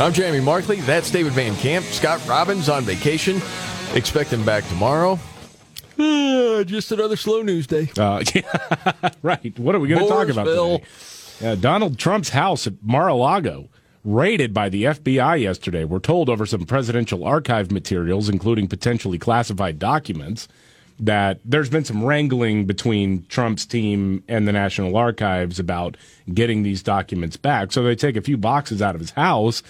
I'm Jamie Markley. That's David Van Camp. Scott Robbins on vacation. Expect him back tomorrow. Uh, just another slow news day. Uh, yeah, right. What are we going to talk about today? Uh, Donald Trump's house at Mar-a-Lago raided by the FBI yesterday. We're told over some presidential archive materials, including potentially classified documents, that there's been some wrangling between Trump's team and the National Archives about getting these documents back. So they take a few boxes out of his house.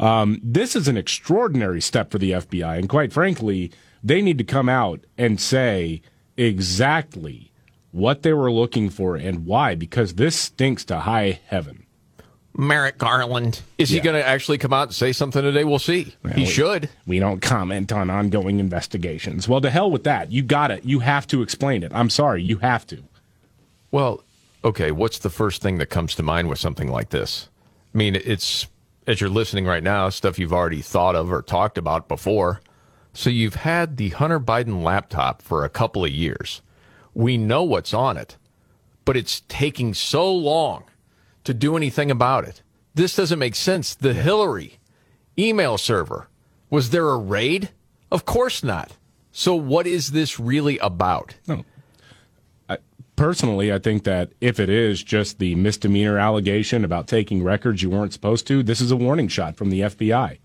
Um, this is an extraordinary step for the FBI, and quite frankly, they need to come out and say exactly what they were looking for and why, because this stinks to high heaven. Merrick Garland. Is Yeah. he going to actually come out and say something today? We'll see. he we- should. We don't comment on ongoing investigations. Well, to hell with that. You got it. You have to explain it. I'm sorry. You have to. Well, okay, what's the first thing that comes to mind with something like this? I mean, it's, as you're listening right now, stuff you've already thought of or talked about before. So you've had the Hunter Biden laptop for a couple of years. We know what's on it, but it's taking so long to do anything about it. This doesn't make sense. The Hillary email server, was there a raid? Of course not. So what is this really about? No. Personally, I think that if it is just the misdemeanor allegation about taking records you weren't supposed to, this is a warning shot from the FBI.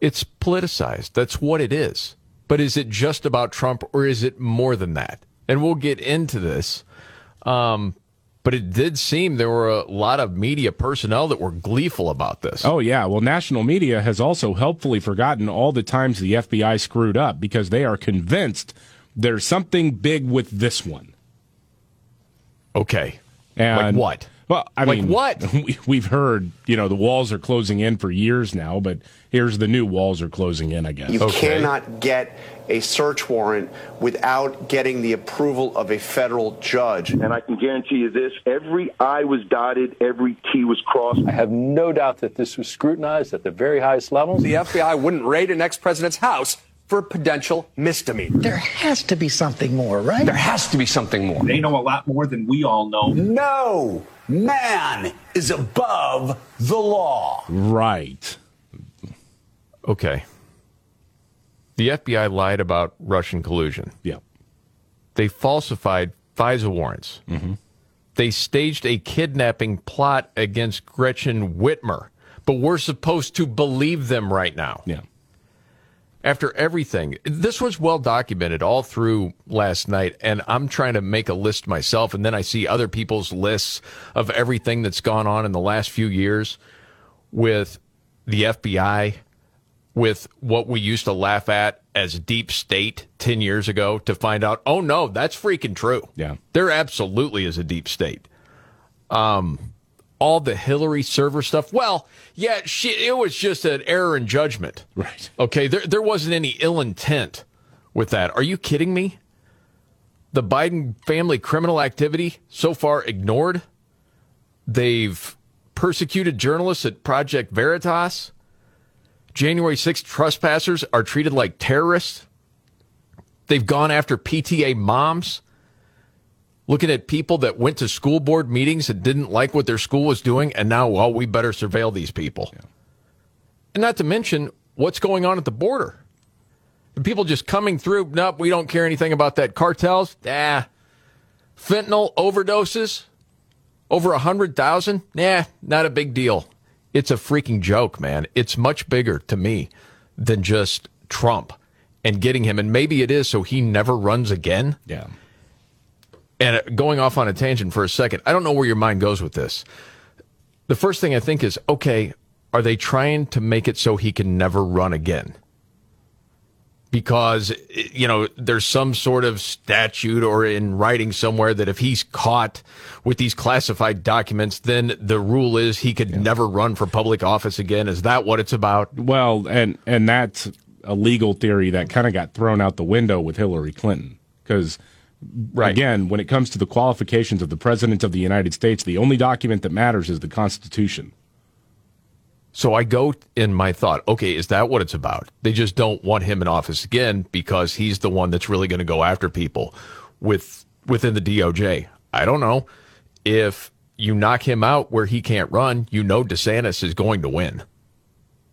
It's politicized. That's what it is. But is it just about Trump or is it more than that? And we'll get into this. Um, but it did seem there were a lot of media personnel that were gleeful about this. Oh, yeah. Well, national media has also helpfully forgotten all the times the FBI screwed up because they are convinced there's something big with this one. Okay. And Like what? Well, I Like mean, what? We, we've heard, you know, the walls are closing in for years now, but here's the new walls are closing in, I guess. You Okay. cannot get a search warrant without getting the approval of a federal judge. And I can guarantee you this every I was dotted, every T was crossed. I have no doubt that this was scrutinized at the very highest levels. The FBI wouldn't raid an ex-president's house for a potential misdemeanor. There has to be something more, right? There has to be something more. They know a lot more than we all know. No man is above the law. Right. Okay. The FBI lied about Russian collusion. Yeah. They falsified FISA warrants. Mm-hmm. They staged a kidnapping plot against Gretchen Whitmer, but we're supposed to believe them right now. Yeah. After everything, this was well documented all through last night, and I'm trying to make a list myself, and then I see other people's lists of everything that's gone on in the last few years with the FBI, with what we used to laugh at as deep state 10 years ago to find out, oh no, that's freaking true. Yeah. There absolutely is a deep state. Um, all the Hillary server stuff. Well, yeah, she, it was just an error in judgment. Right. Okay. There, there wasn't any ill intent with that. Are you kidding me? The Biden family criminal activity so far ignored. They've persecuted journalists at Project Veritas. January 6th trespassers are treated like terrorists. They've gone after PTA moms, looking at people that went to school board meetings and didn't like what their school was doing, and now, well, we better surveil these people. And not to mention what's going on at the border. The people just coming through, nope, we don't care anything about that. Cartels, ah. Fentanyl overdoses, over a 100,000, nah, not a big deal. It's a freaking joke, man. It's much bigger to me than just Trump and getting him. And maybe it is so he never runs again. Yeah. And uh, going off on a tangent for a second, I don't know where your mind goes with this. The first thing I think is, okay, are they trying to make it so he can never run again? Because you know there's some sort of statute or in writing somewhere that if he's caught with these classified documents then the rule is he could yeah. never run for public office again is that what it's about well and and that's a legal theory that kind of got thrown out the window with Hillary Clinton because right. again when it comes to the qualifications of the president of the United States the only document that matters is the constitution so I go in my thought, okay, is that what it's about? They just don't want him in office again because he's the one that's really going to go after people with within the DOJ. I don't know if you knock him out where he can't run, you know DeSantis is going to win.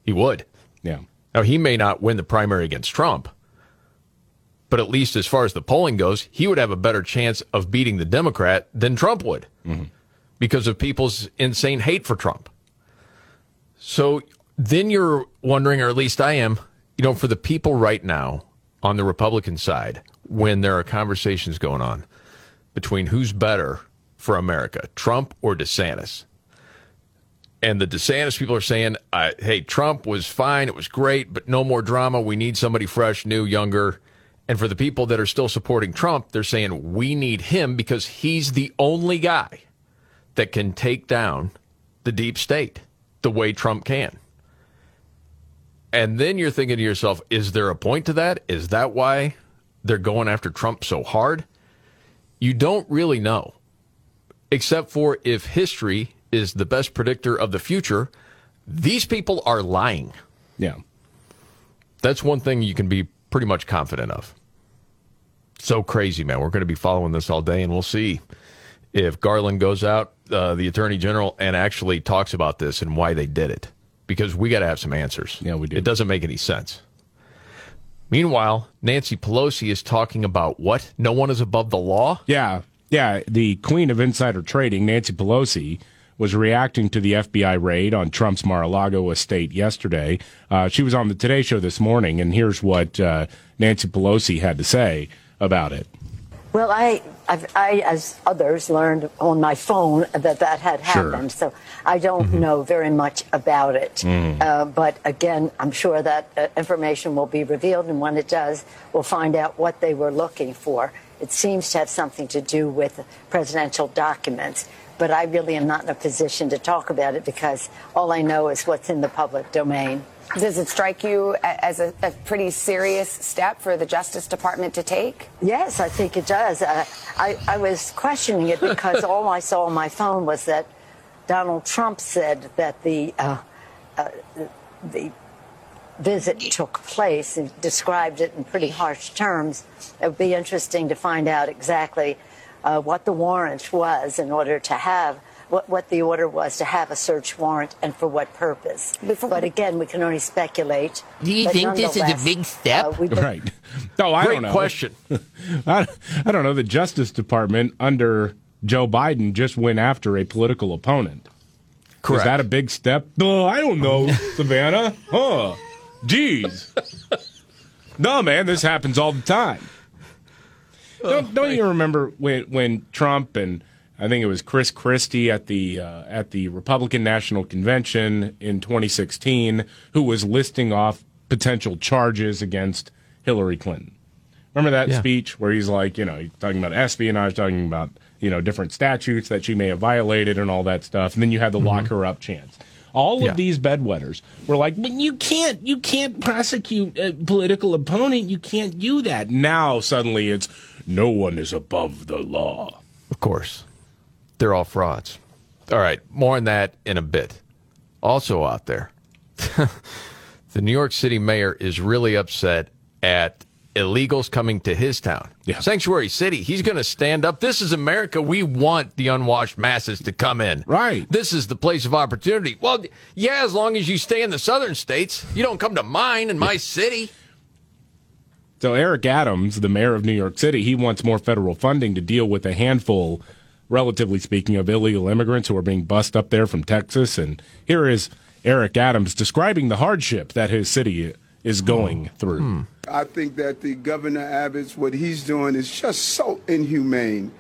He would. Yeah. Now he may not win the primary against Trump, but at least as far as the polling goes, he would have a better chance of beating the Democrat than Trump would mm-hmm. because of people's insane hate for Trump. So then you're wondering, or at least I am, you know, for the people right now on the Republican side, when there are conversations going on between who's better for America, Trump or DeSantis. And the DeSantis people are saying, uh, hey, Trump was fine. It was great, but no more drama. We need somebody fresh, new, younger. And for the people that are still supporting Trump, they're saying we need him because he's the only guy that can take down the deep state the way Trump can. And then you're thinking to yourself, is there a point to that? Is that why they're going after Trump so hard? You don't really know, except for if history is the best predictor of the future, these people are lying. Yeah. That's one thing you can be pretty much confident of. So crazy, man. We're going to be following this all day, and we'll see if Garland goes out, uh, the attorney general, and actually talks about this and why they did it, because we got to have some answers. Yeah, we do. It doesn't make any sense. Meanwhile, Nancy Pelosi is talking about what? No one is above the law? Yeah. Yeah. The queen of insider trading, Nancy Pelosi, was reacting to the FBI raid on Trump's Mar a Lago estate yesterday. Uh, she was on the Today Show this morning, and here's what uh, Nancy Pelosi had to say about it. Well, I, I've, I, as others, learned on my phone that that had happened. Sure. So I don't mm-hmm. know very much about it. Mm. Uh, but again, I'm sure that uh, information will be revealed, and when it does, we'll find out what they were looking for. It seems to have something to do with presidential documents. But I really am not in a position to talk about it because all I know is what's in the public domain. Does it strike you as a, a, pretty serious step for the Justice Department to take? Yes, I think it does. Uh, I, I was questioning it because all I saw on my phone was that Donald Trump said that the uh, uh, the visit took place and described it in pretty harsh terms. It would be interesting to find out exactly uh, what the warrant was in order to have what, what the order was to have a search warrant and for what purpose. But again, we can only speculate. Do you think this is a big step? Uh, been... right. No, I Great don't know. question. I, I don't know. The Justice Department under Joe Biden just went after a political opponent. Correct. Is that a big step? Oh, I don't know, Savannah. Huh. Jeez. no, man, this happens all the time. Don't, don't you remember when when Trump and I think it was Chris Christie at the uh, at the Republican National Convention in 2016, who was listing off potential charges against Hillary Clinton. Remember that yeah. speech where he's like, you know, talking about espionage, talking about you know different statutes that she may have violated and all that stuff, and then you had the mm-hmm. lock her up chance. All yeah. of these bedwetters were like, but you can't, you can't prosecute a political opponent. You can't do that. Now suddenly it's no one is above the law. Of course they're all frauds. All right, more on that in a bit. Also out there, the New York City mayor is really upset at illegals coming to his town. Yeah. Sanctuary City. He's going to stand up. This is America. We want the unwashed masses to come in. Right. This is the place of opportunity. Well, yeah, as long as you stay in the southern states, you don't come to mine in my city. So Eric Adams, the mayor of New York City, he wants more federal funding to deal with a handful relatively speaking, of illegal immigrants who are being bussed up there from Texas. And here is Eric Adams describing the hardship that his city is going oh. through. Hmm. I think that the Governor Abbott's, what he's doing is just so inhumane.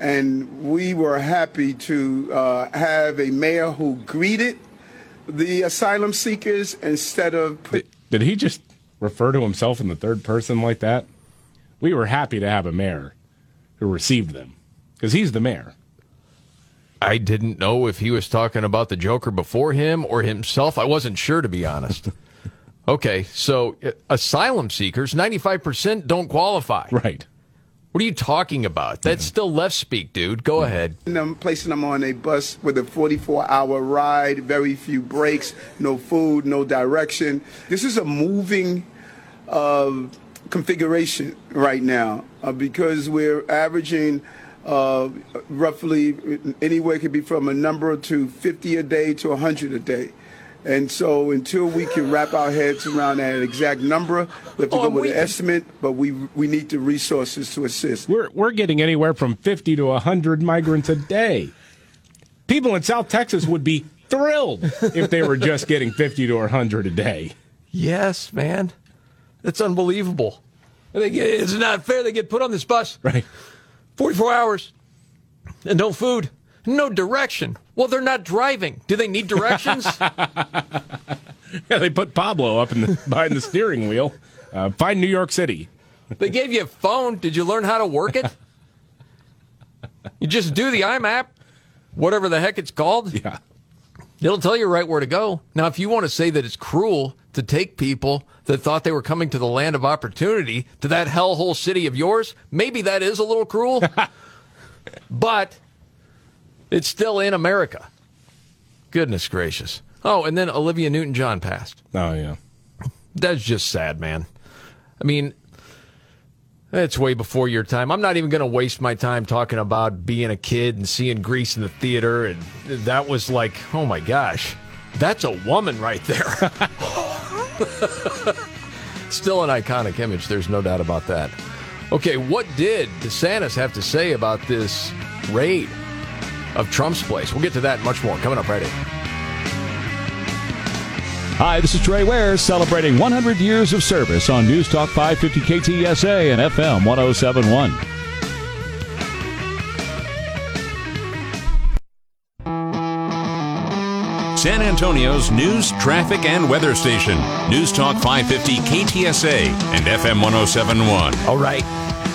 And we were happy to uh, have a mayor who greeted the asylum seekers instead of. Did, did he just refer to himself in the third person like that. We were happy to have a mayor who received them because he's the mayor. I didn't know if he was talking about the Joker before him or himself. I wasn't sure, to be honest. okay, so uh, asylum seekers, 95% don't qualify. Right. What are you talking about? That's still left speak, dude. Go ahead. And I'm placing them on a bus with a 44 hour ride, very few breaks, no food, no direction. This is a moving uh, configuration right now uh, because we're averaging uh, roughly anywhere could be from a number to 50 a day to 100 a day. And so until we can wrap our heads around that exact number, we have to Oh, go with we an estimate, but we we need the resources to assist. We're we're getting anywhere from 50 to 100 migrants a day. People in South Texas would be thrilled if they were just getting 50 to 100 a day. Yes, man. It's unbelievable. They get, it's not fair. They get put on this bus. Right. 44 hours and no food, no direction. Well, they're not driving. Do they need directions? Yeah, they put Pablo up in the, behind the steering wheel. Uh, find New York City. they gave you a phone. Did you learn how to work it? You just do the IMAP, whatever the heck it's called. Yeah. It'll tell you right where to go. Now, if you want to say that it's cruel to take people that thought they were coming to the land of opportunity to that hellhole city of yours, maybe that is a little cruel. but it's still in America. Goodness gracious. Oh, and then Olivia Newton John passed. Oh, yeah. That's just sad, man. I mean, it's way before your time. I'm not even going to waste my time talking about being a kid and seeing Grease in the theater. And that was like, oh my gosh, that's a woman right there. Still an iconic image. There's no doubt about that. Okay, what did DeSantis have to say about this raid of Trump's place? We'll get to that much more coming up right in. Hi, this is Trey Ware celebrating 100 years of service on News Talk 550 KTSA and FM 1071. San Antonio's news, traffic, and weather station. News Talk 550 KTSA and FM 1071. All right.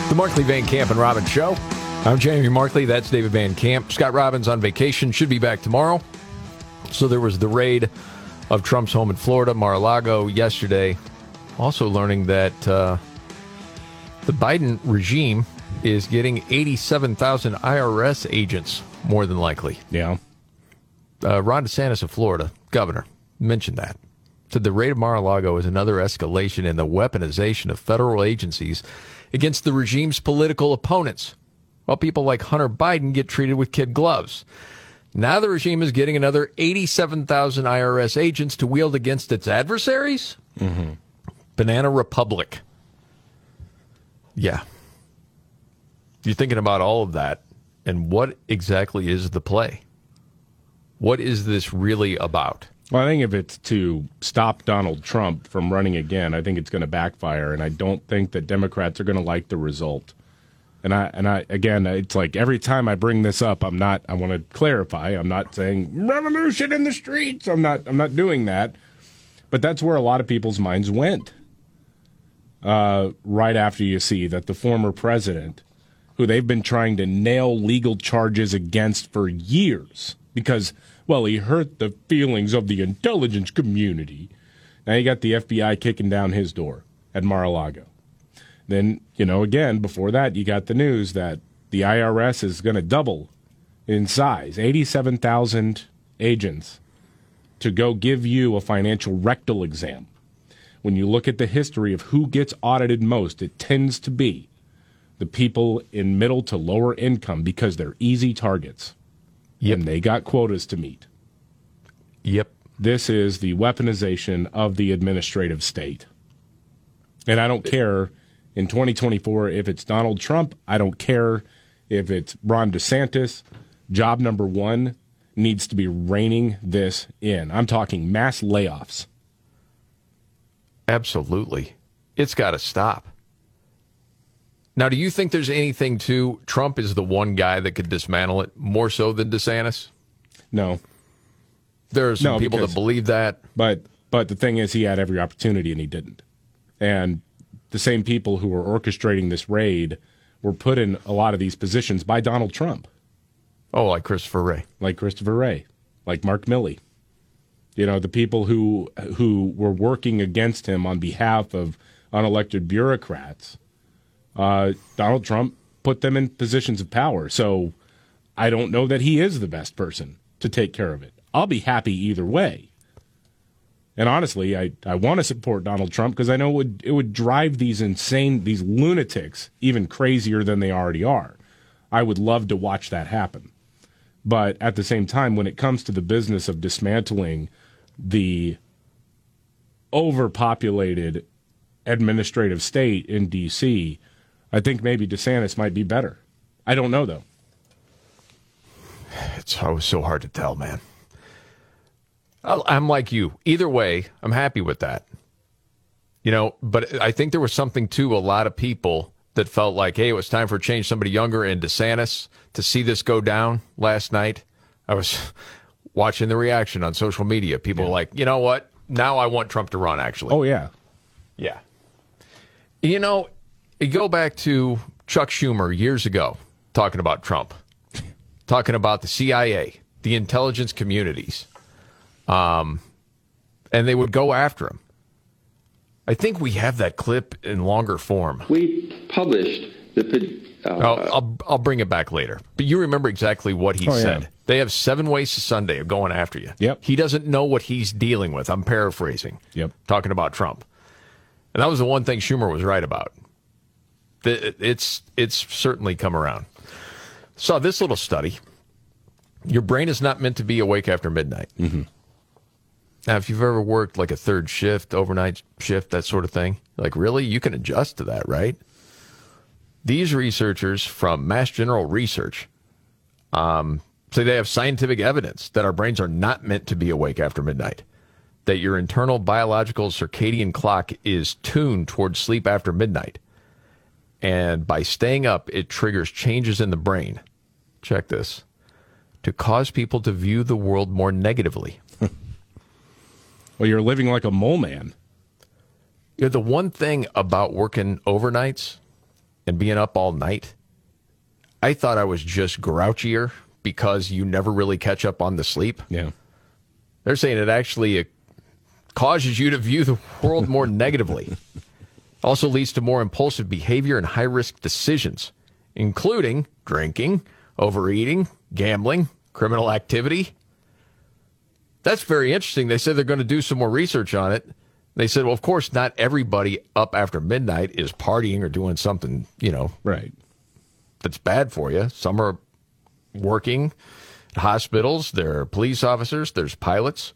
The Markley Van Camp and Robbins Show. I'm Jamie Markley. That's David Van Camp. Scott Robbins on vacation, should be back tomorrow. So there was the raid of Trump's home in Florida, Mar a Lago, yesterday. Also learning that uh, the Biden regime is getting 87,000 IRS agents, more than likely. Yeah. Uh, Ron DeSantis of Florida, governor, mentioned that. Said the raid of Mar-a-Lago is another escalation in the weaponization of federal agencies against the regime's political opponents, while people like Hunter Biden get treated with kid gloves. Now the regime is getting another 87,000 IRS agents to wield against its adversaries? Mm-hmm. Banana Republic. Yeah. You're thinking about all of that, and what exactly is the play? What is this really about? Well, I think if it's to stop Donald Trump from running again, I think it's going to backfire, and I don't think that Democrats are going to like the result. And I and I again, it's like every time I bring this up, I'm not. I want to clarify. I'm not saying revolution in the streets. I'm not. I'm not doing that. But that's where a lot of people's minds went. Uh, right after you see that the former president, who they've been trying to nail legal charges against for years, because well, he hurt the feelings of the intelligence community. Now you got the FBI kicking down his door at Mar-a-Lago. Then, you know, again, before that, you got the news that the IRS is going to double in size 87,000 agents to go give you a financial rectal exam. When you look at the history of who gets audited most, it tends to be the people in middle to lower income because they're easy targets. Yep. And they got quotas to meet. Yep. This is the weaponization of the administrative state. And I don't care in 2024 if it's Donald Trump. I don't care if it's Ron DeSantis. Job number one needs to be reining this in. I'm talking mass layoffs. Absolutely. It's got to stop. Now, do you think there's anything to Trump is the one guy that could dismantle it more so than DeSantis? No. There are some No, people because- that believe that. But but the thing is, he had every opportunity and he didn't. And the same people who were orchestrating this raid were put in a lot of these positions by Donald Trump. Oh, like Christopher Wray. Like Christopher Wray, like Mark Milley. You know, the people who who were working against him on behalf of unelected bureaucrats. Uh, Donald Trump put them in positions of power. So I don't know that he is the best person to take care of it. I'll be happy either way. And honestly, I, I want to support Donald Trump because I know it would, it would drive these insane, these lunatics even crazier than they already are. I would love to watch that happen. But at the same time, when it comes to the business of dismantling the overpopulated administrative state in D.C., I think maybe DeSantis might be better. I don't know, though. It's always so hard to tell, man. I'm like you. Either way, I'm happy with that. You know, but I think there was something to a lot of people that felt like, hey, it was time for a change. Somebody younger in DeSantis to see this go down last night. I was watching the reaction on social media. People yeah. were like, you know what? Now I want Trump to run, actually. Oh, yeah. Yeah. You know, you go back to Chuck Schumer years ago talking about Trump, talking about the CIA, the intelligence communities um, and they would go after him. I think we have that clip in longer form. We published the. Uh, I'll, I'll, I'll bring it back later. But you remember exactly what he oh, said. Yeah. They have seven ways to Sunday of going after you. Yep. He doesn't know what he's dealing with. I'm paraphrasing. Yep. Talking about Trump. And that was the one thing Schumer was right about. It's it's certainly come around. Saw this little study. Your brain is not meant to be awake after midnight. Mm-hmm. Now, if you've ever worked like a third shift, overnight shift, that sort of thing, like really, you can adjust to that, right? These researchers from Mass General Research um, say they have scientific evidence that our brains are not meant to be awake after midnight, that your internal biological circadian clock is tuned towards sleep after midnight. And by staying up, it triggers changes in the brain. Check this to cause people to view the world more negatively. Well, you're living like a mole man. You know, the one thing about working overnights and being up all night, I thought I was just grouchier because you never really catch up on the sleep. Yeah. They're saying it actually causes you to view the world more negatively. Also leads to more impulsive behavior and high risk decisions, including drinking, overeating, gambling, criminal activity. That's very interesting. They said they're going to do some more research on it. They said, well, of course, not everybody up after midnight is partying or doing something, you know, right, that's bad for you. Some are working hospitals. There are police officers. There's pilots.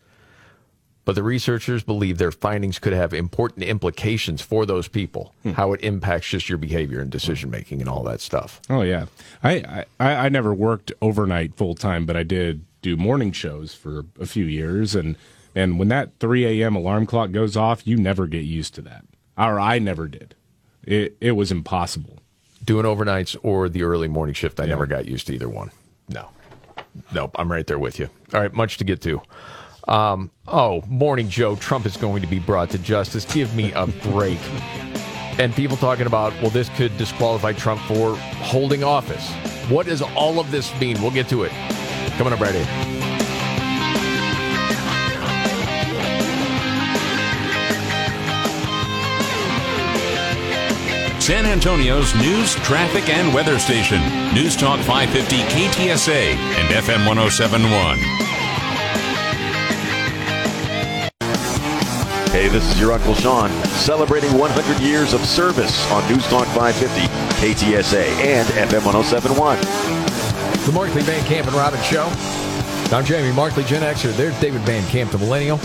But the researchers believe their findings could have important implications for those people, hmm. how it impacts just your behavior and decision making and all that stuff. Oh yeah, I I, I never worked overnight full time, but I did do morning shows for a few years, and and when that 3 a.m. alarm clock goes off, you never get used to that. Or I never did. It it was impossible. Doing overnights or the early morning shift, I yeah. never got used to either one. No, nope, I'm right there with you. All right, much to get to. Um, oh, morning, Joe. Trump is going to be brought to justice. Give me a break. And people talking about, well, this could disqualify Trump for holding office. What does all of this mean? We'll get to it. Coming up right here. San Antonio's news, traffic, and weather station. News Talk 550 KTSA and FM 1071. Hey, this is your Uncle Sean celebrating 100 years of service on News Talk 550, KTSA, and FM 1071. The Markley Van Camp and Robin Show. I'm Jamie Markley, Gen Xer. There's David Van Camp, the Millennial,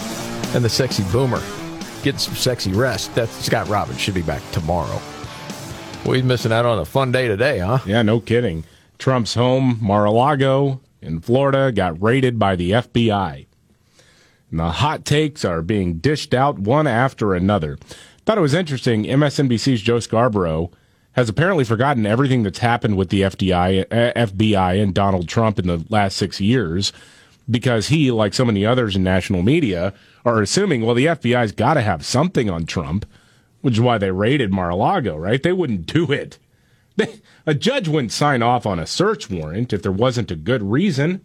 and the Sexy Boomer. Getting some sexy rest. That's Scott Robbins. Should be back tomorrow. Well, he's missing out on a fun day today, huh? Yeah, no kidding. Trump's home, Mar-a-Lago in Florida, got raided by the FBI. And the hot takes are being dished out one after another. Thought it was interesting. MSNBC's Joe Scarborough has apparently forgotten everything that's happened with the FDI, uh, FBI and Donald Trump in the last six years because he, like so many others in national media, are assuming, well, the FBI's got to have something on Trump. which is why they raided Mar-a-Lago. Right? They wouldn't do it. They, a judge wouldn't sign off on a search warrant if there wasn't a good reason.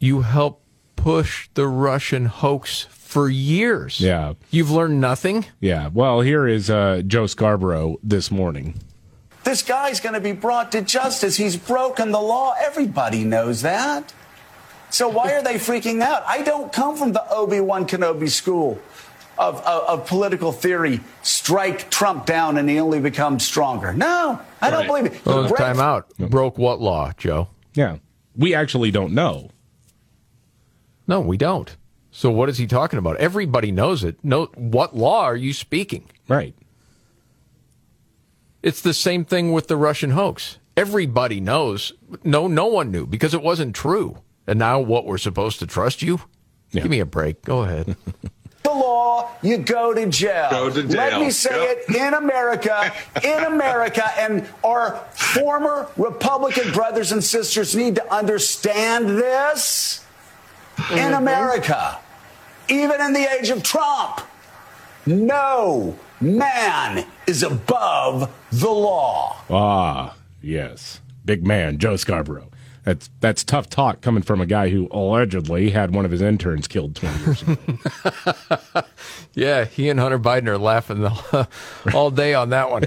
You help push the Russian hoax for years. Yeah. You've learned nothing? Yeah. Well, here is uh, Joe Scarborough this morning. This guy's going to be brought to justice. He's broken the law. Everybody knows that. So why are they freaking out? I don't come from the Obi Wan Kenobi school of, of, of, political theory. Strike Trump down and he only becomes stronger. No, I don't believe it. Well, time out. Broke what law, Joe? Yeah. We actually don't know. No, we don't. So what is he talking about? Everybody knows it. No, what law are you speaking? Right. It's the same thing with the Russian hoax. Everybody knows. No, no one knew because it wasn't true. And now what? We're supposed to trust you? Yeah. Give me a break. Go ahead. the law, you go to jail. Go to jail. Let me say yep. it in America, in America, and our former Republican brothers and sisters need to understand this. Mm-hmm. In America, even in the age of Trump, no man is above the law. Ah, yes. Big man, Joe Scarborough. That's that's tough talk coming from a guy who allegedly had one of his interns killed 20 years ago. yeah, he and Hunter Biden are laughing the, all day on that one.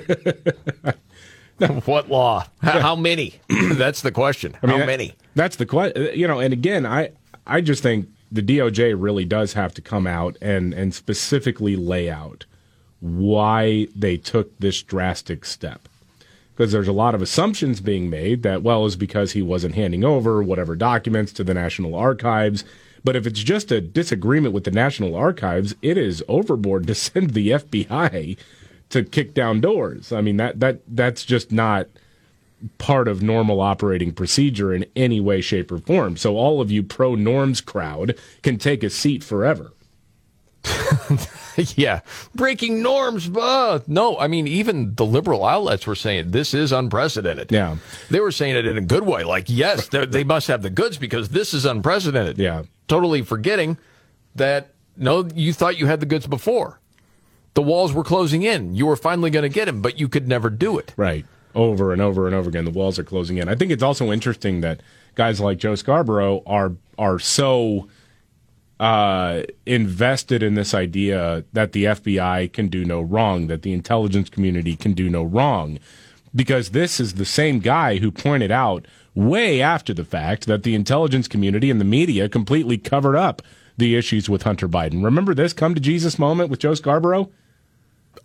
what law? How, how many? that's the question. I mean, how many? That's the question. You know, and again, I I just think the DOJ really does have to come out and and specifically lay out why they took this drastic step. Because there's a lot of assumptions being made that, well, is because he wasn't handing over whatever documents to the National Archives. But if it's just a disagreement with the National Archives, it is overboard to send the FBI to kick down doors. I mean that that that's just not part of normal operating procedure in any way, shape, or form. So all of you pro norms crowd can take a seat forever. yeah, breaking norms. Uh, no, I mean, even the liberal outlets were saying this is unprecedented. Yeah. They were saying it in a good way. Like, yes, they must have the goods because this is unprecedented. Yeah. Totally forgetting that, no, you thought you had the goods before. The walls were closing in. You were finally going to get him, but you could never do it. Right. Over and over and over again, the walls are closing in. I think it's also interesting that guys like Joe Scarborough are are so uh, invested in this idea that the FBI can do no wrong, that the intelligence community can do no wrong, because this is the same guy who pointed out way after the fact that the intelligence community and the media completely covered up the issues with Hunter Biden. Remember this come to Jesus moment with Joe Scarborough?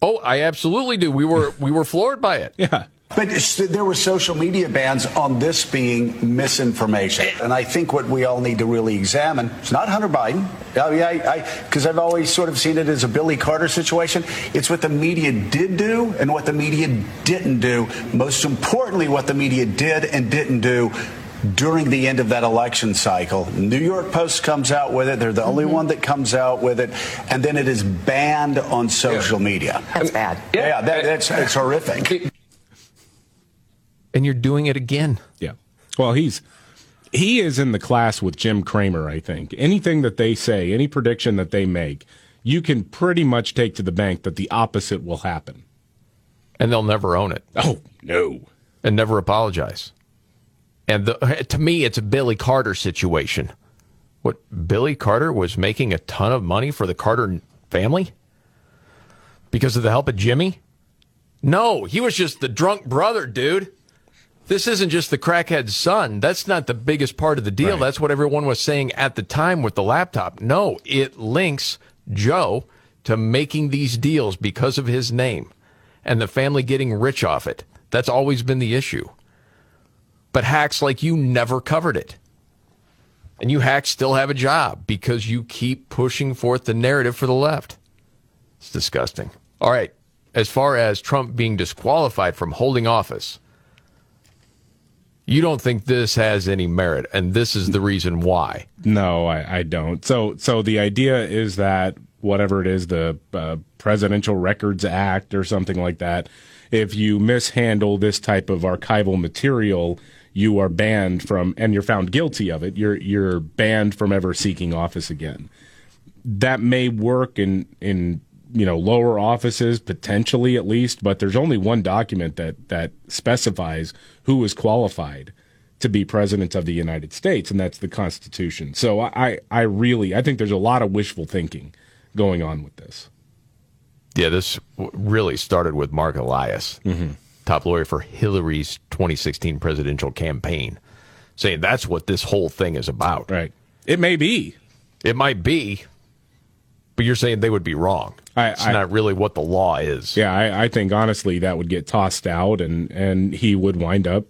Oh, I absolutely do. We were we were floored by it. Yeah. But there were social media bans on this being misinformation. And I think what we all need to really examine is not Hunter Biden. I mean, because I've always sort of seen it as a Billy Carter situation. It's what the media did do and what the media didn't do. Most importantly, what the media did and didn't do during the end of that election cycle. New York Post comes out with it. They're the only mm-hmm. one that comes out with it. And then it is banned on social yeah. media. That's bad. Yeah, yeah that, that's it's horrific and you're doing it again. Yeah. Well, he's he is in the class with Jim Cramer, I think. Anything that they say, any prediction that they make, you can pretty much take to the bank that the opposite will happen. And they'll never own it. Oh, no. And never apologize. And the, to me, it's a Billy Carter situation. What, Billy Carter was making a ton of money for the Carter family? Because of the help of Jimmy? No, he was just the drunk brother, dude. This isn't just the crackhead's son. That's not the biggest part of the deal. Right. That's what everyone was saying at the time with the laptop. No, it links Joe to making these deals because of his name and the family getting rich off it. That's always been the issue. But hacks like you never covered it. And you hacks still have a job because you keep pushing forth the narrative for the left. It's disgusting. All right. As far as Trump being disqualified from holding office, you don't think this has any merit, and this is the reason why. No, I, I don't. So, so the idea is that whatever it is, the uh, Presidential Records Act or something like that, if you mishandle this type of archival material, you are banned from, and you're found guilty of it. You're you're banned from ever seeking office again. That may work in in you know, lower offices potentially at least, but there's only one document that that specifies who is qualified to be president of the United States, and that's the Constitution. So I, I really, I think there's a lot of wishful thinking going on with this. Yeah, this really started with Marc Elias, mm-hmm. top lawyer for Hillary's 2016 presidential campaign, saying that's what this whole thing is about. Right. It may be. It might be, but you're saying they would be wrong. I- it's I- not really what the law is. Yeah, I, I think honestly that would get tossed out, and and he would wind up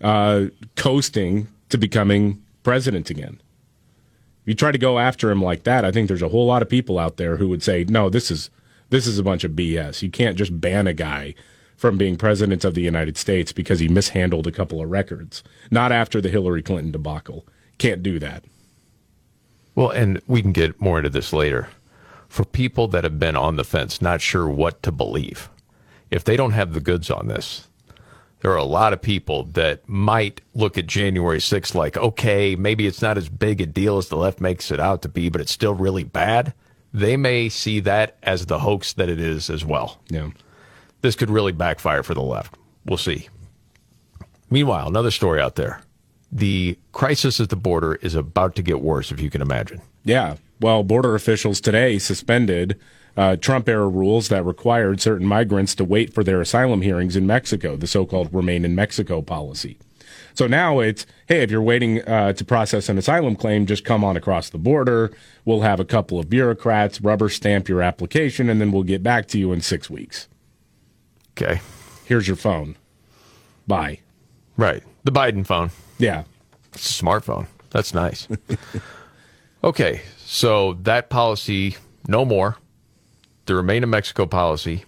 uh, coasting to becoming president again. If you try to go after him like that, I think there's a whole lot of people out there who would say, "No, this is this is a bunch of BS. You can't just ban a guy from being president of the United States because he mishandled a couple of records. Not after the Hillary Clinton debacle. Can't do that." Well, and we can get more into this later. For people that have been on the fence, not sure what to believe, if they don't have the goods on this, there are a lot of people that might look at January 6th like, okay, maybe it's not as big a deal as the left makes it out to be, but it's still really bad. They may see that as the hoax that it is as well. Yeah. This could really backfire for the left. We'll see. Meanwhile, another story out there. The crisis at the border is about to get worse, if you can imagine. Yeah. Well, border officials today suspended uh, Trump era rules that required certain migrants to wait for their asylum hearings in Mexico, the so called remain in Mexico policy. So now it's hey, if you're waiting uh, to process an asylum claim, just come on across the border. We'll have a couple of bureaucrats rubber stamp your application, and then we'll get back to you in six weeks. Okay. Here's your phone. Bye. Right. The Biden phone. Yeah. It's a smartphone. That's nice. okay. So that policy, no more. The remain in Mexico policy.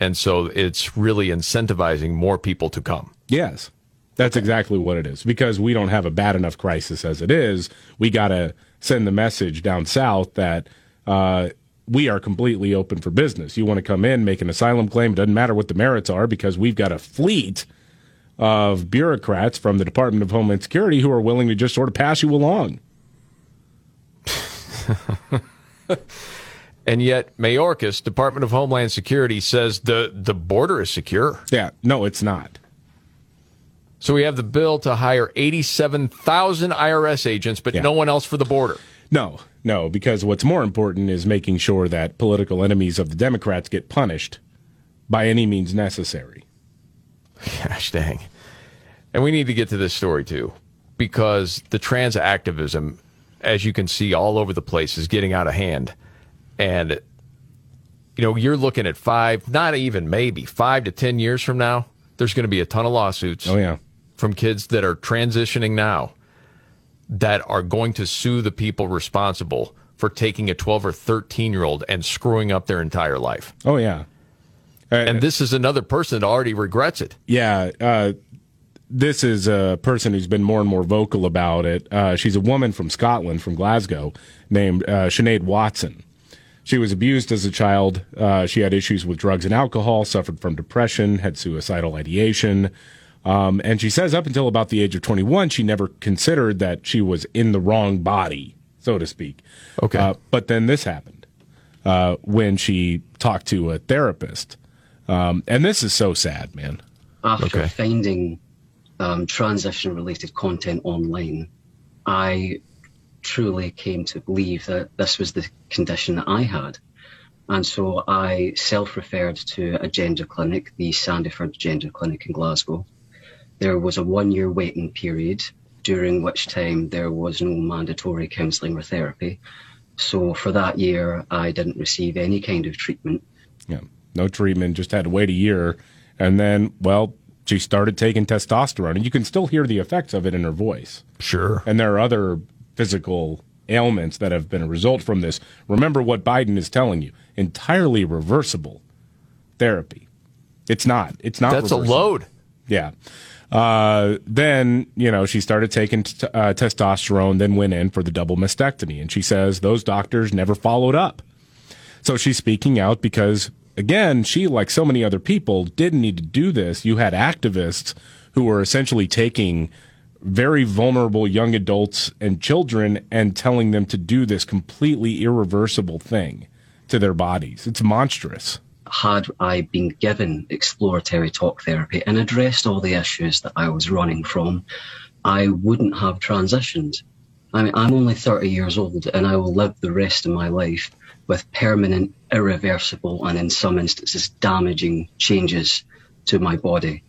And so it's really incentivizing more people to come. Yes. That's exactly what it is. Because we don't have a bad enough crisis as it is, we got to send the message down south that uh, we are completely open for business. You want to come in, make an asylum claim, doesn't matter what the merits are, because we've got a fleet of bureaucrats from the Department of Homeland Security who are willing to just sort of pass you along. And yet, Mayorkas, Department of Homeland Security, says the, the border is secure. Yeah, no, it's not. So we have the bill to hire 87,000 IRS agents, but no one else for the border. No, no, because what's more important is making sure that political enemies of the Democrats get punished by any means necessary. Gosh dang. And we need to get to this story too, because the trans activism, as you can see all over the place, is getting out of hand. And, you know, you're looking at five, not even maybe five to 10 years from now, there's going to be a ton of lawsuits. Oh, yeah. From kids that are transitioning now that are going to sue the people responsible for taking a 12 or 13 year old and screwing up their entire life. Oh, yeah. and this is another person that already regrets it. Yeah, uh, this is a person who's been more and more vocal about it. Uh, she's a woman from Scotland, from Glasgow, named uh, Sinead Watson. She was abused as a child. Uh, she had issues with drugs and alcohol, suffered from depression, had suicidal ideation. Um, and she says up until about the age of 21, she never considered that she was in the wrong body, so to speak. Okay. Uh, but then this happened uh, when she talked to a therapist. Um, and this is so sad, man. After finding um, transition related content online, I truly came to believe that this was the condition that I had. And so I self referred to a gender clinic, the Sandyford Gender Clinic in Glasgow. There was a one year waiting period during which time there was no mandatory counselling or therapy. So for that year, I didn't receive any kind of treatment. Yeah, no treatment, just had to wait a year. And then, well, she started taking testosterone, and you can still hear the effects of it in her voice. Sure. And there are other physical ailments that have been a result from this. Remember what Biden is telling you entirely reversible therapy. It's not. It's not. That's a load. Yeah. Uh, then, you know, she started taking t- uh, testosterone, then went in for the double mastectomy. And she says those doctors never followed up. So she's speaking out because, again, she, like so many other people, didn't need to do this. You had activists who were essentially taking very vulnerable young adults and children and telling them to do this completely irreversible thing to their bodies. It's monstrous. Had I been given exploratory talk therapy and addressed all the issues that I was running from, I wouldn't have transitioned. I mean, I'm only 30 years old and I will live the rest of my life with permanent, irreversible, and in some instances damaging changes to my body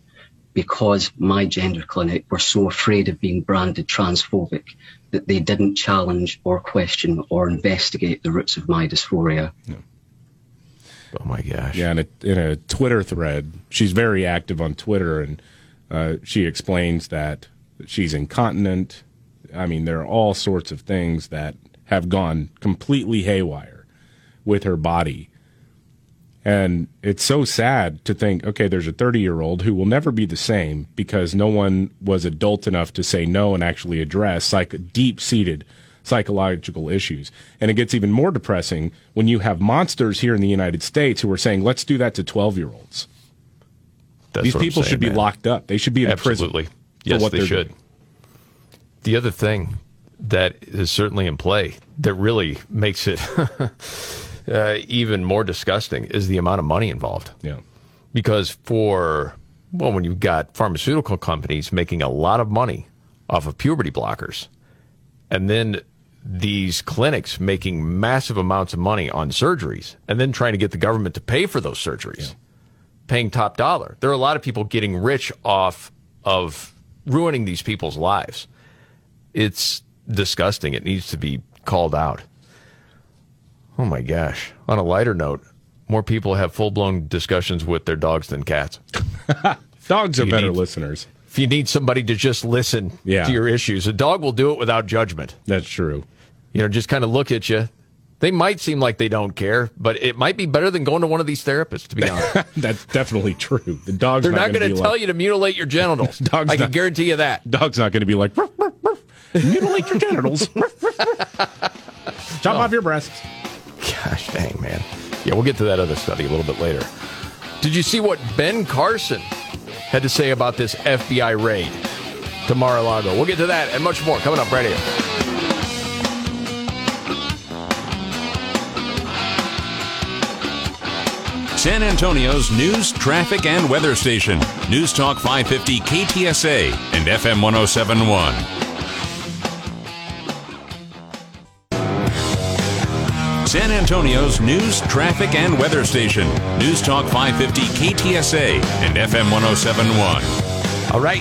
because my gender clinic were so afraid of being branded transphobic that they didn't challenge or question or investigate the roots of my dysphoria. Oh my gosh. Yeah, in a, in a Twitter thread, she's very active on Twitter, and uh, she explains that she's incontinent. I mean, there are all sorts of things that have gone completely haywire with her body. And it's so sad to think, okay, there's a 30 year old who will never be the same because no one was adult enough to say no and actually address psych- deep seated psychological issues. And it gets even more depressing when you have monsters here in the United States who are saying, let's do that to 12 year olds. These people saying, should be man. locked up. They should be in Absolutely. prison. Yes, what they should. doing. The other thing that is certainly in play that really makes it uh, even more disgusting is the amount of money involved. Yeah. Because for, well, when you've got pharmaceutical companies making a lot of money off of puberty blockers, and then these clinics making massive amounts of money on surgeries, and then trying to get the government to pay for those surgeries, paying top dollar. There are a lot of people getting rich off of ruining these people's lives. It's disgusting. It needs to be called out. Oh my gosh. On a lighter note, more people have full blown discussions with their dogs than cats. Dogs are better need- listeners. If you need somebody to just listen Yeah. to your issues, a dog will do it without judgment. That's true. You know, just kind of look at you. They might seem like they don't care, but it might be better than going to one of these therapists, to be honest. That's definitely true. The dog's They're not, not going to tell like, you to mutilate your genitals. Dog's I can guarantee you that. Dog's not going to be like, "Ruff, ruff, ruff. mutilate your genitals. Chop off your breasts. Gosh dang, man. Yeah, we'll get to that other study a little bit later. Did you see what Ben Carson had to say about this FBI raid to Mar-a-Lago? We'll get to that and much more coming up right here. San Antonio's news, traffic, and weather station. News Talk 550 KTSA and FM 1071. San Antonio's news, traffic, and weather station. News Talk 550 KTSA and FM 1071. All right.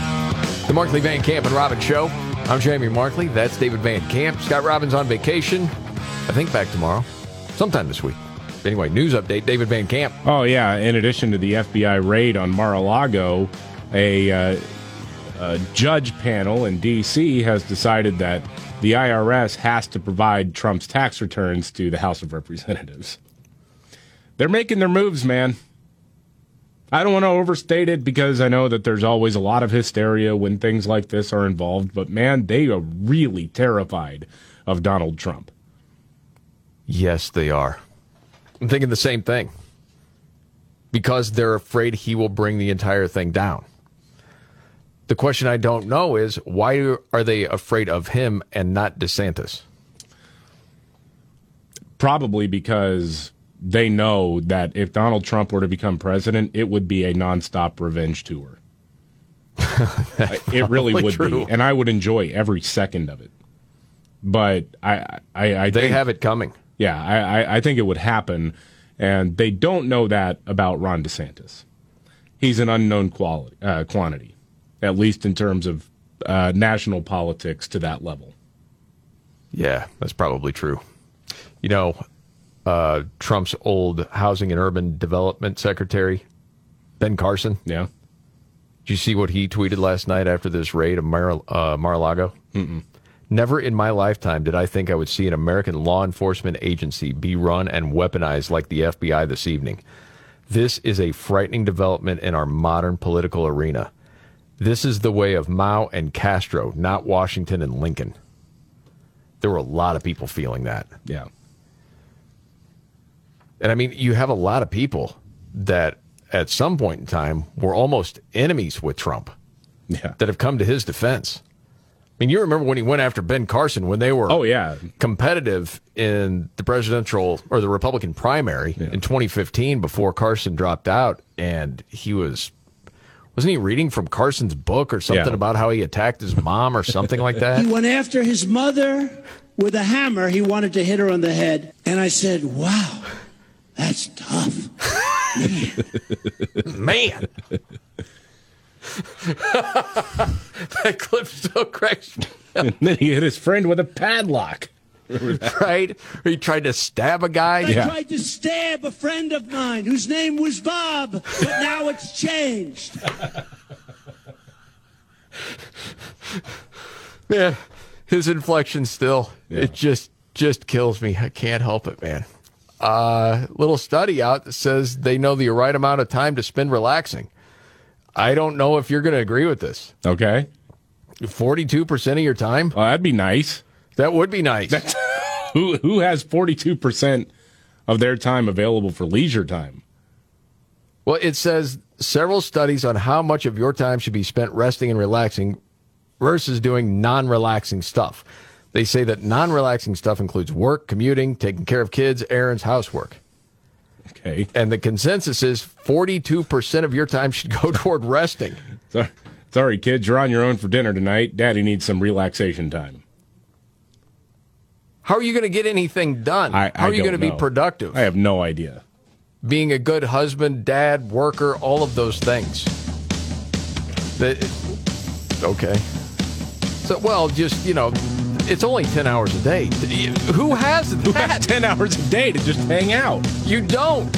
The Markley Van Camp and Robbins Show. I'm Jamie Markley. That's David Van Camp. Scott Robbins on vacation. I think back tomorrow. Sometime this week. Anyway, news update David Van Camp. Oh, yeah. In addition to the FBI raid on Mar a Lago, a, uh, a judge panel in D.C. has decided that the IRS has to provide Trump's tax returns to the House of Representatives. They're making their moves, man. I don't want to overstate it because I know that there's always a lot of hysteria when things like this are involved, but man, they are really terrified of Donald Trump. Yes, they are. I'm thinking the same thing. Because they're afraid he will bring the entire thing down. The question I don't know is why are they afraid of him and not DeSantis? Probably because they know that if Donald Trump were to become president, it would be a nonstop revenge tour. it really would true. be, and I would enjoy every second of it. But I, I, I They think- have it coming. Yeah, I, I, I think it would happen, and they don't know that about Ron DeSantis. He's an unknown quality, uh, quantity, at least in terms of uh, national politics to that level. Yeah, that's probably true. You know, uh, Trump's old housing and urban development secretary, Ben Carson. Yeah. Did you see what he tweeted last night after this raid of Mar- uh, Mar-a-Lago? Mm-mm. Never in my lifetime did I think I would see an American law enforcement agency be run and weaponized like the FBI this evening. This is a frightening development in our modern political arena. This is the way of Mao and Castro, not Washington and Lincoln. There were a lot of people feeling that. Yeah. And I mean, you have a lot of people that at some point in time were almost enemies with Trump Yeah. that have come to his defense. I mean, you remember when he went after Ben Carson when they were oh yeah competitive in the presidential or the Republican primary yeah. in 2015 before Carson dropped out, and he was wasn't he reading from Carson's book or something yeah. about how he attacked his mom or something like that? He went after his mother with a hammer. He wanted to hit her on the head, and I said, "Wow, that's tough, man." man. that clip still cracks me. And then he hit his friend with a padlock. right? Or he tried to stab a guy. I yeah. tried to stab a friend of mine whose name was Bob, but now it's changed. man, his inflection still yeah. it just just kills me. I can't help it, man. Uh, little study out that says they know the right amount of time to spend relaxing. I don't know if you're going to agree with this. Okay. 42% of your time? Oh, that'd be nice. That would be nice. who who has 42% of their time available for leisure time? Well, it says several studies on how much of your time should be spent resting and relaxing versus doing non-relaxing stuff. They say that non-relaxing stuff includes work, commuting, taking care of kids, errands, housework. Okay. And the consensus is 42% of your time should go toward resting. Sorry, kids, you're on your own for dinner tonight. Daddy needs some relaxation time. How are you going to get anything done? I, How are you going to be productive? I have no idea. Being a good husband, dad, worker, all of those things. okay. So, well, just, you know, it's only 10 hours a day. Who has that? Who has 10 hours a day to just hang out? You don't.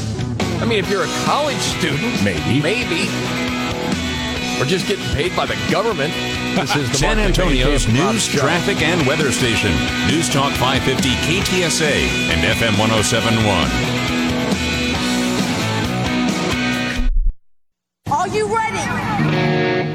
I mean, if you're a college student, maybe. Maybe. Or just getting paid by the government. This is the San Antonio's news, traffic, and weather station. News Talk 550 KTSA and FM 1071. Are you ready?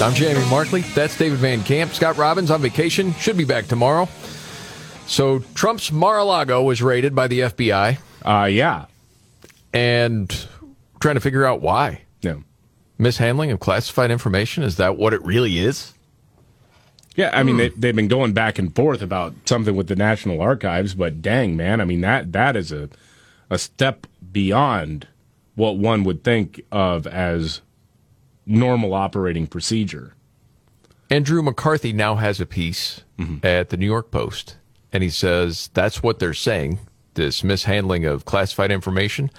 I'm Jamie Markley. That's David Van Camp. Scott Robbins on vacation. Should be back tomorrow. So Trump's Mar-a-Lago was raided by the FBI. Uh, yeah. And trying to figure out why. Yeah. Mishandling of classified information? Is that what it really is? Yeah, I mean, hmm. they, they've been going back and forth about something with the National Archives, but dang, man, I mean, that that is a, a step beyond what one would think of as normal operating procedure. Andrew McCarthy now has a piece mm-hmm. at the New York Post, and he says that's what they're saying this mishandling of classified information,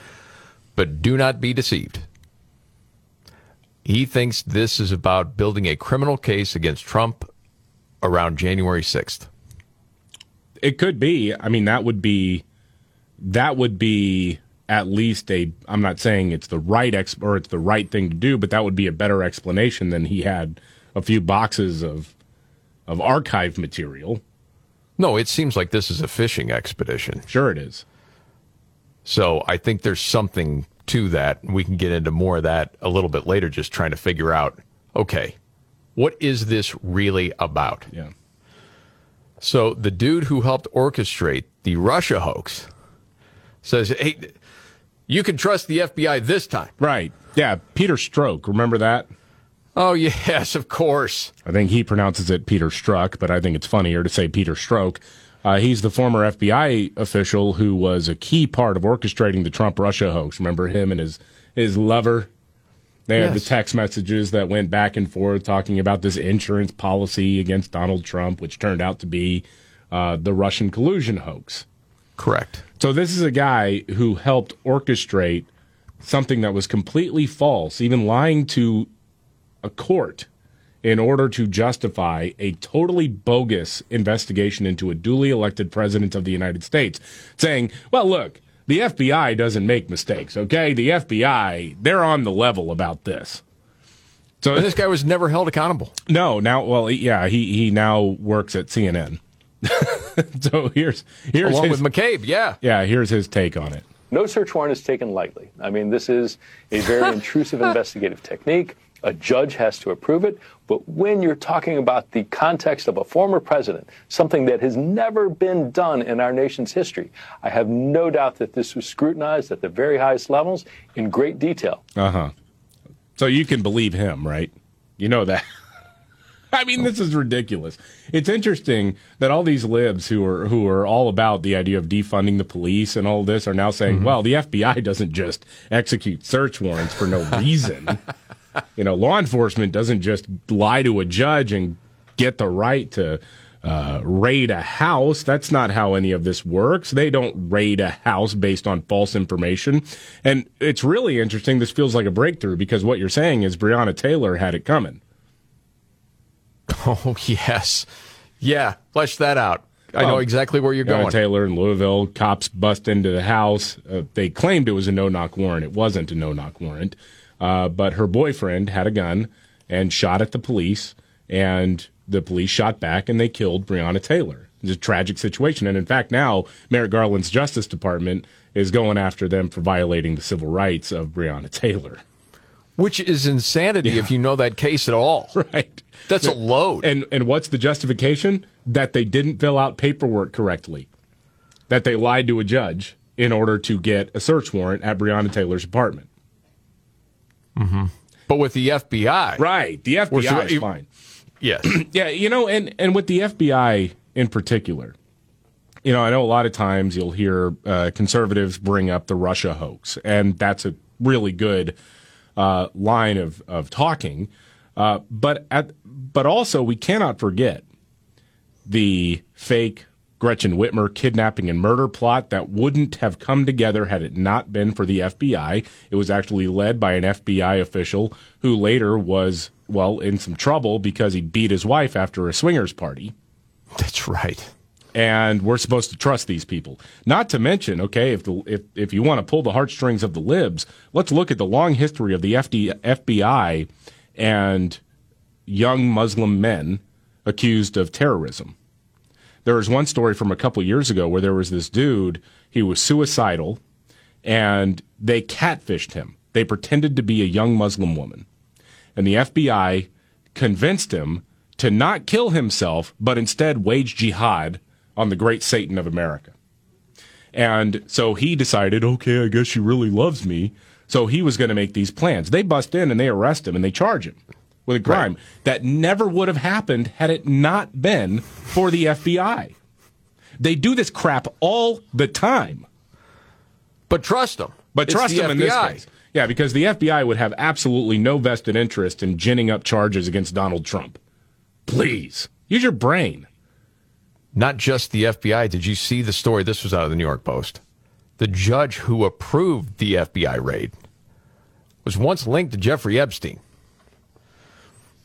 but do not be deceived. He thinks this is about building a criminal case against Trump around January 6th. It could be. I mean, that would be that would be at least a I'm not saying it's the right ex or it's the right thing to do, but that would be a better explanation than he had a few boxes of of archive material. No, it seems like this is a fishing expedition. Sure it is. So I think there's something to that. We can get into more of that a little bit later, just trying to figure out okay, what is this really about? Yeah. So the dude who helped orchestrate the Russia hoax says, hey, you can trust the FBI this time. Right. Yeah. Peter Strzok. Remember that? Oh, yes, of course. I think he pronounces it Peter Struck, but I think it's funnier to say Peter Stroke. Uh, he's the former FBI official who was a key part of orchestrating the Trump Russia hoax. Remember him and his, his lover? They yes. had the text messages that went back and forth talking about this insurance policy against Donald Trump, which turned out to be uh, the Russian collusion hoax. Correct. So this is a guy who helped orchestrate something that was completely false, even lying to a court in order to justify a totally bogus investigation into a duly elected president of the United States, saying, well, look, the FBI doesn't make mistakes, okay? The FBI, they're on the level about this. So and this guy was never held accountable. No, now, well, yeah, he, he now works at CNN. so here's here's Along his, with McCabe, yeah. Yeah, here's his take on it. No search warrant is taken lightly. I mean, this is a very intrusive investigative technique. A judge has to approve it. But when you're talking about the context of a former president, something that has never been done in our nation's history, I have no doubt that this was scrutinized at the very highest levels in great detail. Uh huh. So you can believe him, right? You know that. I mean, this is ridiculous. It's interesting that all these libs who are who are all about the idea of defunding the police and all this are now saying, Mm-hmm. "Well, the FBI doesn't just execute search warrants for no reason. you know, law enforcement doesn't just lie to a judge and get the right to uh, raid a house. That's not how any of this works. They don't raid a house based on false information. And it's really interesting. This feels like a breakthrough because what you're saying is Breonna Taylor had it coming. Oh, yes. Yeah, flesh that out. I know Well, exactly where you're going. Taylor in Louisville, cops bust into the house. Uh, they claimed it was a no knock warrant. It wasn't a no knock warrant. Uh, but her boyfriend had a gun and shot at the police, and the police shot back and they killed Breonna Taylor. It's a tragic situation. And in fact, now Merrick Garland's Justice Department is going after them for violating the civil rights of Breonna Taylor. Which is insanity if you know that case at all. Right. That's a load. And and what's the justification? That they didn't fill out paperwork correctly. That they lied to a judge in order to get a search warrant at Breonna Taylor's apartment. Mm-hmm. But with the FBI. Right. The FBI is fine. Yes. yeah, you know, and, and with the FBI in particular, you know, I know a lot of times you'll hear uh, conservatives bring up the Russia hoax, and that's a really good uh, line of, of talking. Uh, but at, but also we cannot forget the fake Gretchen Whitmer kidnapping and murder plot that wouldn't have come together had it not been for the FBI. It was actually led by an FBI official who later was, well, in some trouble because he beat his wife after a swingers party. That's right. And we're supposed to trust these people. Not to mention, okay, if the if, if you want to pull the heartstrings of the libs, let's look at the long history of the FD, FBI and young Muslim men accused of terrorism. There was one story from a couple years ago where there was this dude, he was suicidal, and they catfished him. They pretended to be a young Muslim woman. And the FBI convinced him to not kill himself, but instead wage jihad on the great Satan of America. And so he decided, okay, I guess she really loves me. So he was going to make these plans. They bust in and they arrest him and they charge him with a crime that never would have happened had it not been for the FBI. They do this crap all the time. But trust them. But It's trust the them in this case. Yeah, because the FBI would have absolutely no vested interest in ginning up charges against Donald Trump. Please, use your brain. Not just the FBI. Did you see the story? This was out of the New York Post. The judge who approved the FBI raid was once linked to Jeffrey Epstein.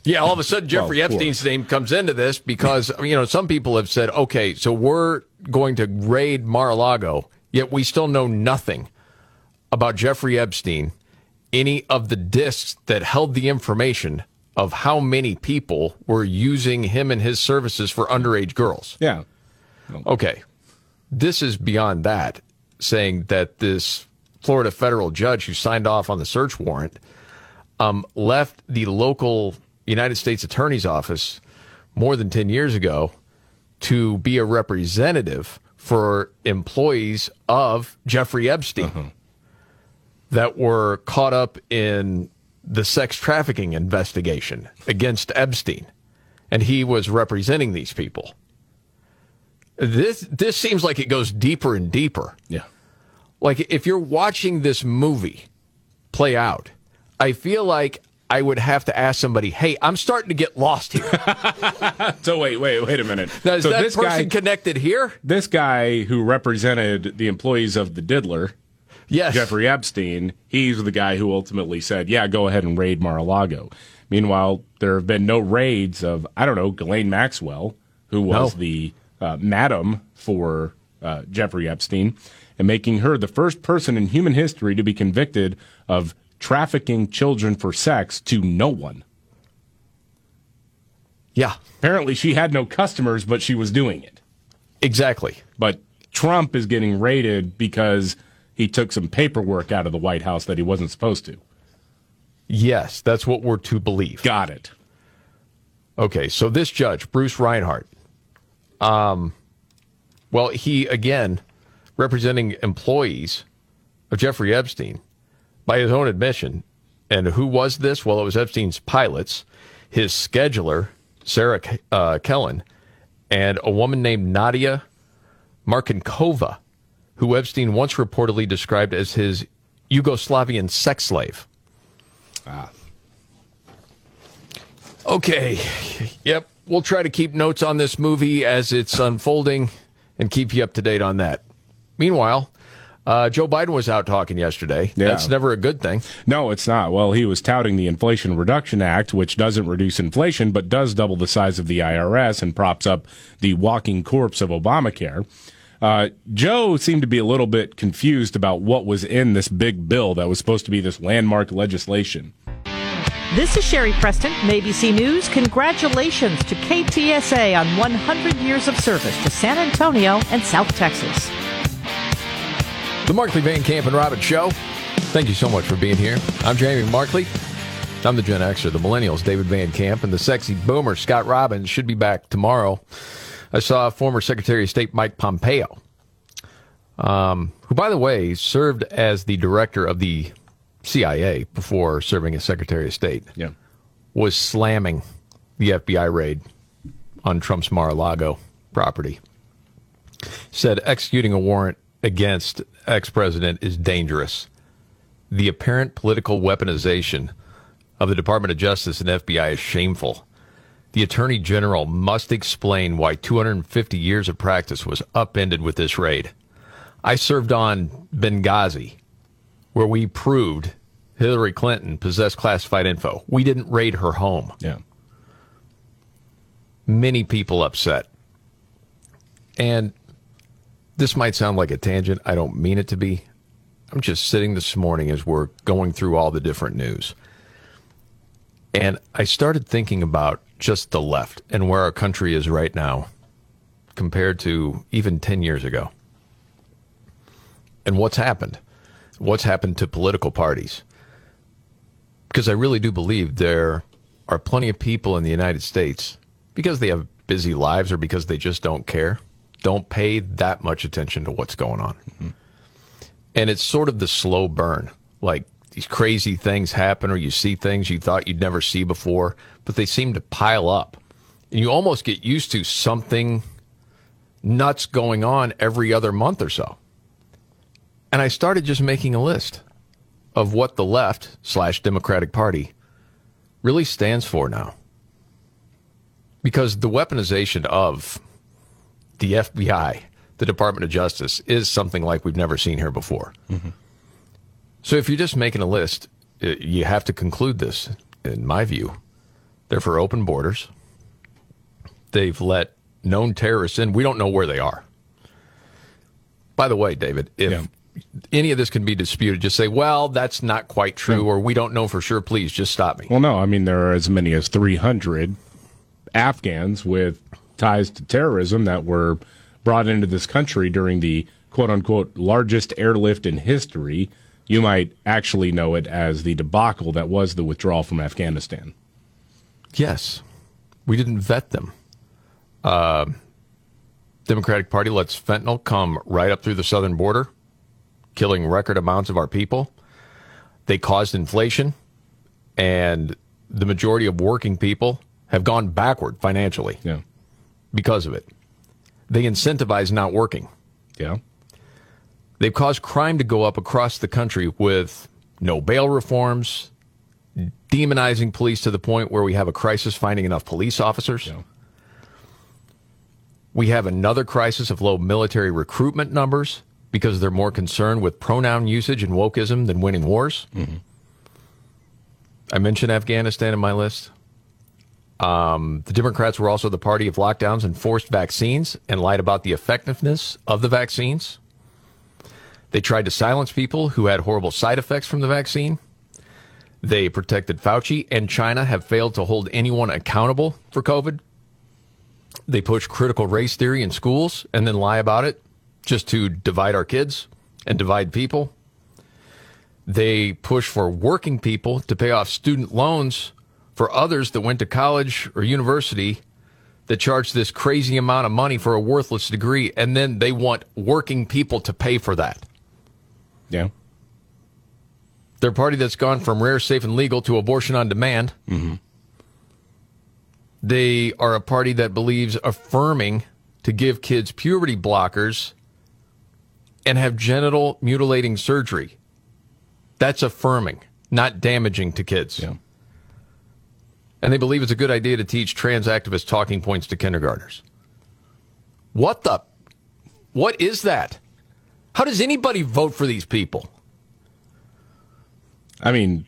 Yeah, all of a sudden Jeffrey Well, Epstein's name comes into this because you know some people have said, okay, so we're going to raid Mar-a-Lago, yet we still know nothing about Jeffrey Epstein, any of the disks that held the information of how many people were using him and his services for underage girls. Yeah. Okay. This is beyond that, saying that this Florida federal judge who signed off on the search warrant um, left the local United States Attorney's Office more than 10 years ago to be a representative for employees of Jeffrey Epstein that were caught up in the sex trafficking investigation against Epstein. And he was representing these people. This this seems like it goes deeper and deeper. Yeah. Like if you're watching this movie play out, I feel like I would have to ask somebody, "Hey, I'm starting to get lost here." so wait, wait, wait a minute. Now, is so that this person guy, connected here? this guy who represented the employees of the Diddler, yes, Jeffrey Epstein, he's the guy who ultimately said, "Yeah, go ahead and raid Mar-a-Lago." Meanwhile, there have been no raids of I don't know Ghislaine Maxwell, who was No. the uh, madam for uh, Jeffrey Epstein, and making her the first person in human history to be convicted of trafficking children for sex to no one. Yeah. Apparently, she had no customers, but she was doing it. Exactly. But Trump is getting raided because he took some paperwork out of the White House that he wasn't supposed to. Yes, that's what we're to believe. Got it. Okay, so this judge, Bruce Reinhart, um, well, he again representing employees of Jeffrey Epstein by his own admission. And who was this? Well, it was Epstein's pilots, his scheduler, Sarah uh, Kellen, and a woman named Nadia Marcinkova, who Epstein once reportedly described as his Yugoslavian sex slave. Ah. Okay. Yep. We'll try to keep notes on this movie as it's unfolding and keep you up to date on that. Meanwhile, uh, Joe Biden was out talking yesterday. Yeah. That's never a good thing. No, it's not. Well, he was touting the Inflation Reduction Act, which doesn't reduce inflation, but does double the size of the IRS and props up the walking corpse of Obamacare. Uh, Joe seemed to be a little bit confused about what was in this big bill that was supposed to be this landmark legislation. This is Sherri Preston, ABC News. Congratulations to KTSA on 100 years of service to San Antonio and South Texas. The Markley Van Camp and Robbins Show. Thank you so much for being here. I'm Jamie Markley. I'm the Gen Xer, the Millennials, David Van Camp, and the sexy boomer, Scott Robbins, should be back tomorrow. I saw former Secretary of State Mike Pompeo, um, who, by the way, served as the director of the CIA before serving as Secretary of State, yeah. was slamming the FBI raid on Trump's Mar-a-Lago property. Said executing a warrant against ex-president is dangerous. The apparent political weaponization of the Department of Justice and FBI is shameful. The Attorney General must explain why 250 years of practice was upended with this raid. I served on Benghazi, where we proved Hillary Clinton possessed classified info. We didn't raid her home. Yeah. Many people upset. And this might sound like a tangent. I don't mean it to be. I'm just sitting this morning as we're going through all the different news. And I started thinking about just the left and where our country is right now compared to even 10 years ago. And what's happened? What's happened to political parties? Because I really do believe there are plenty of people in the United States, because they have busy lives or because they just don't care, don't pay that much attention to what's going on. Mm-hmm. And it's sort of the slow burn. Like these crazy things happen, or you see things you thought you'd never see before, but they seem to pile up. And you almost get used to something nuts going on every other month or so. And I started just making a list of what the left slash Democratic Party really stands for now. Because the weaponization of the FBI, the Department of Justice, is something like we've never seen here before. Mm-hmm. So if you're just making a list, uh, you have to conclude this, in my view. They're for open borders. They've let known terrorists in. We don't know where they are. By the way, David, if yeah. any of this can be disputed, just say, well, that's not quite true, or we don't know for sure. Please just stop me. Well, no, I mean, there are as many as 300 Afghans with ties to terrorism that were brought into this country during the quote unquote largest airlift in history. You might actually know it as the debacle that was the withdrawal from Afghanistan. Yes. We didn't vet them. Uh, Democratic Party lets fentanyl come right up through the southern border, killing record amounts of our people. They caused inflation, and the majority of working people have gone backward financially yeah. Because of it. They incentivize not working. Yeah. They've caused crime to go up across the country with no bail reforms, demonizing police to the point where we have a crisis finding enough police officers. Yeah. We have another crisis of low military recruitment numbers because they're more concerned with pronoun usage and wokeism than winning wars. Mm-hmm. I mentioned Afghanistan in my list. Um, the Democrats were also the party of lockdowns and forced vaccines and lied about the effectiveness of the vaccines. They tried to silence people who had horrible side effects from the vaccine. They protected Fauci, and China have failed to hold anyone accountable for COVID. They push critical race theory in schools and then lie about it just to divide our kids and divide people. They push for working people to pay off student loans for others that went to college or university that charge this crazy amount of money for a worthless degree, and then they want working people to pay for that. Yeah. They're party that's gone from rare, safe, and legal to abortion on demand. Mm-hmm. They are a party that believes affirming to give kids puberty blockers and have genital mutilating surgery. That's affirming, not damaging to kids. Yeah. And they believe it's a good idea to teach trans activist talking points to kindergartners. What the? What is that? How does anybody vote for these people? I mean,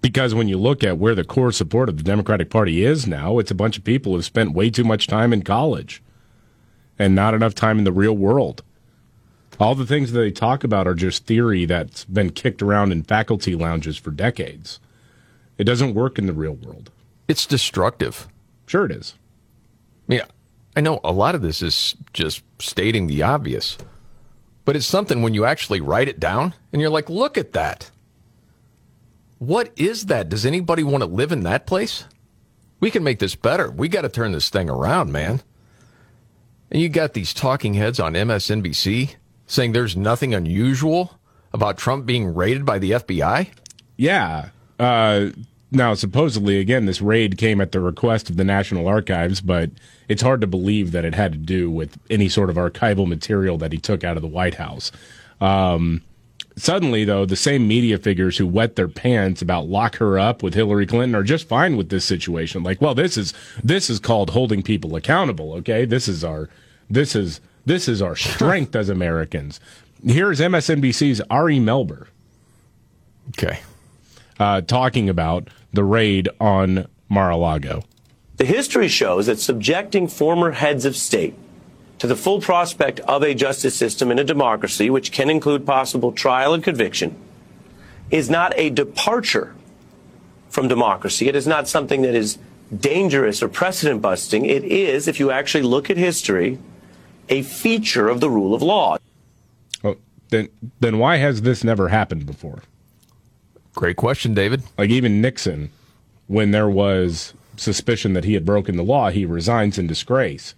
because when you look at where the core support of the Democratic Party is now, it's a bunch of people who have spent way too much time in college and not enough time in the real world. All the things that they talk about are just theory that's been kicked around in faculty lounges for decades. It doesn't work in the real world. It's destructive. Sure, it is. Yeah, I know a lot of this is just stating the obvious, but it's something when you actually write it down and you're like, look at that. What is that? Does anybody want to live in that place? We can make this better. We got to turn this thing around, man. And you got these talking heads on MSNBC saying there's nothing unusual about Trump being raided by the FBI? Yeah. Uh, now, supposedly, again, this raid came at the request of the National Archives, but it's hard to believe that it had to do with any sort of archival material that he took out of the White House. Um, suddenly, though, the same media figures who wet their pants about lock her up with Hillary Clinton are just fine with this situation. Like, well, this is this is called holding people accountable. Okay, this is our this is this is our strength as Americans. Here's MSNBC's Ari Melber. Okay. Uh, talking about the raid on Mar-a-Lago. The history shows that subjecting former heads of state to the full prospect of a justice system in a democracy, which can include possible trial and conviction, is not a departure from democracy. It is not something that is dangerous or precedent busting. It is, if you actually look at history, a feature of the rule of law. Well, then, then why has this never happened before? Great question, David. Like even Nixon, when there was suspicion that he had broken the law, he resigns in disgrace.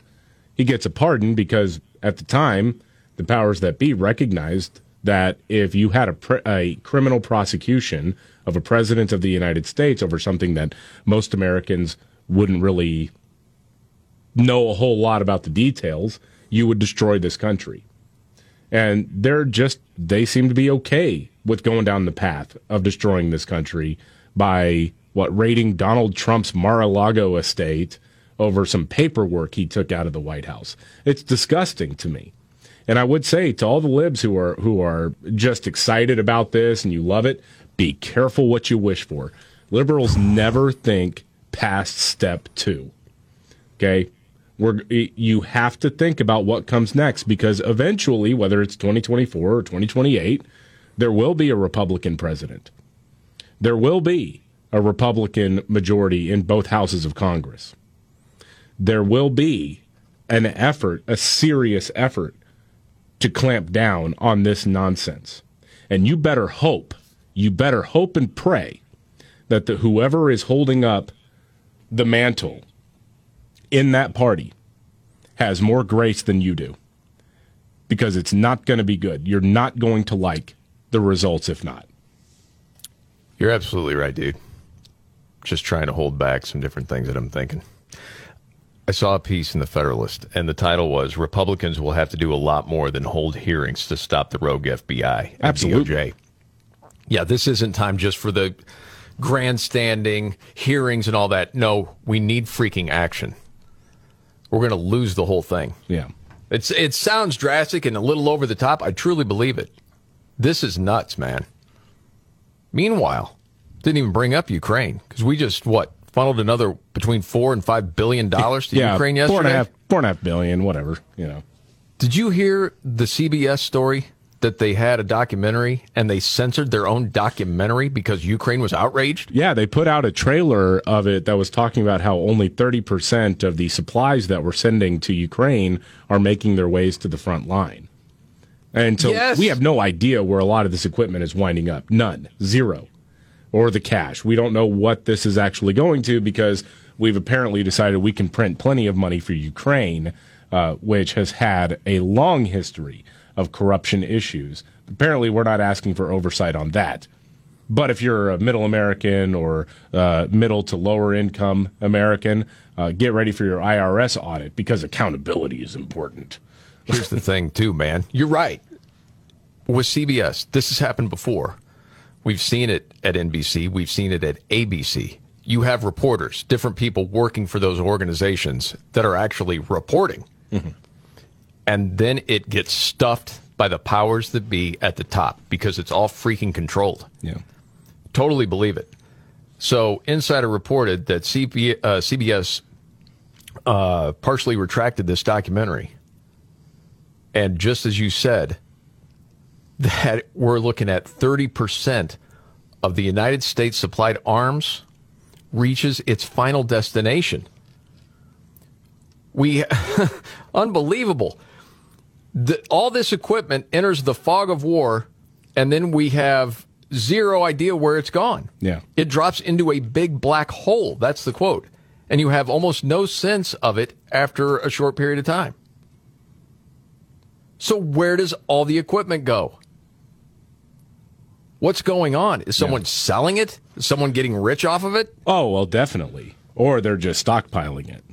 He gets a pardon because at the time, the powers that be recognized that if you had a, a criminal prosecution of a president of the United States over something that most Americans wouldn't really know a whole lot about the details, you would destroy this country. And they're just, they seem to be okay with going down the path of destroying this country by what raiding Donald Trump's Mar-a-Lago estate over some paperwork he took out of the White House. It's disgusting to me. And I would say to all the libs who are who are just excited about this and you love it, be careful what you wish for. Liberals never think past step 2. Okay? We're, you have to think about what comes next because eventually, whether it's 2024 or 2028, there will be a Republican president. There will be a Republican majority in both houses of Congress. There will be an effort, a serious effort, to clamp down on this nonsense. And you better hope, you better hope and pray that the, whoever is holding up the mantle in that party has more grace than you do. Because it's not going to be good. You're not going to like the results if not. You're absolutely right, dude. Just trying to hold back some different things that I'm thinking. I saw a piece in the Federalist, and the title was Republicans will have to do a lot more than hold hearings to stop the rogue FBI. Absolutely. DOJ. Yeah, this isn't time just for the grandstanding hearings and all that. No, we need freaking action. We're going to lose the whole thing. Yeah. It's it sounds drastic and a little over the top. I truly believe it. This is nuts, man. Meanwhile, didn't even bring up Ukraine because we just what funneled another between four and five billion dollars to yeah, Ukraine yesterday. Four and a half, four and a half billion, whatever, you know. Did you hear the CBS story that they had a documentary and they censored their own documentary because Ukraine was outraged? Yeah, they put out a trailer of it that was talking about how only 30% of the supplies that we're sending to Ukraine are making their ways to the front line. And so Yes. we have no idea where a lot of this equipment is winding up. None. Zero. Or the cash. We don't know what this is actually going to because we've apparently decided we can print plenty of money for Ukraine, uh, which has had a long history of corruption issues. Apparently, we're not asking for oversight on that. But if you're a middle American or uh, middle to lower income American, uh, get ready for your IRS audit because accountability is important. Here's the thing, too, man. You're right. With CBS, this has happened before. We've seen it at NBC, we've seen it at ABC. You have reporters, different people working for those organizations that are actually reporting. And then it gets stuffed by the powers that be at the top because it's all freaking controlled. Yeah. Totally believe it. So, Insider reported that CP, uh, CBS uh, partially retracted this documentary. And just as you said, that we're looking at 30% of the United States supplied arms reaches its final destination. We, unbelievable. The, all this equipment enters the fog of war, and then we have zero idea where it's gone. Yeah. It drops into a big black hole. That's the quote. And you have almost no sense of it after a short period of time. So, where does all the equipment go? What's going on? Is someone selling it? Is someone getting rich off of it? Oh, well, definitely. Or they're just stockpiling it.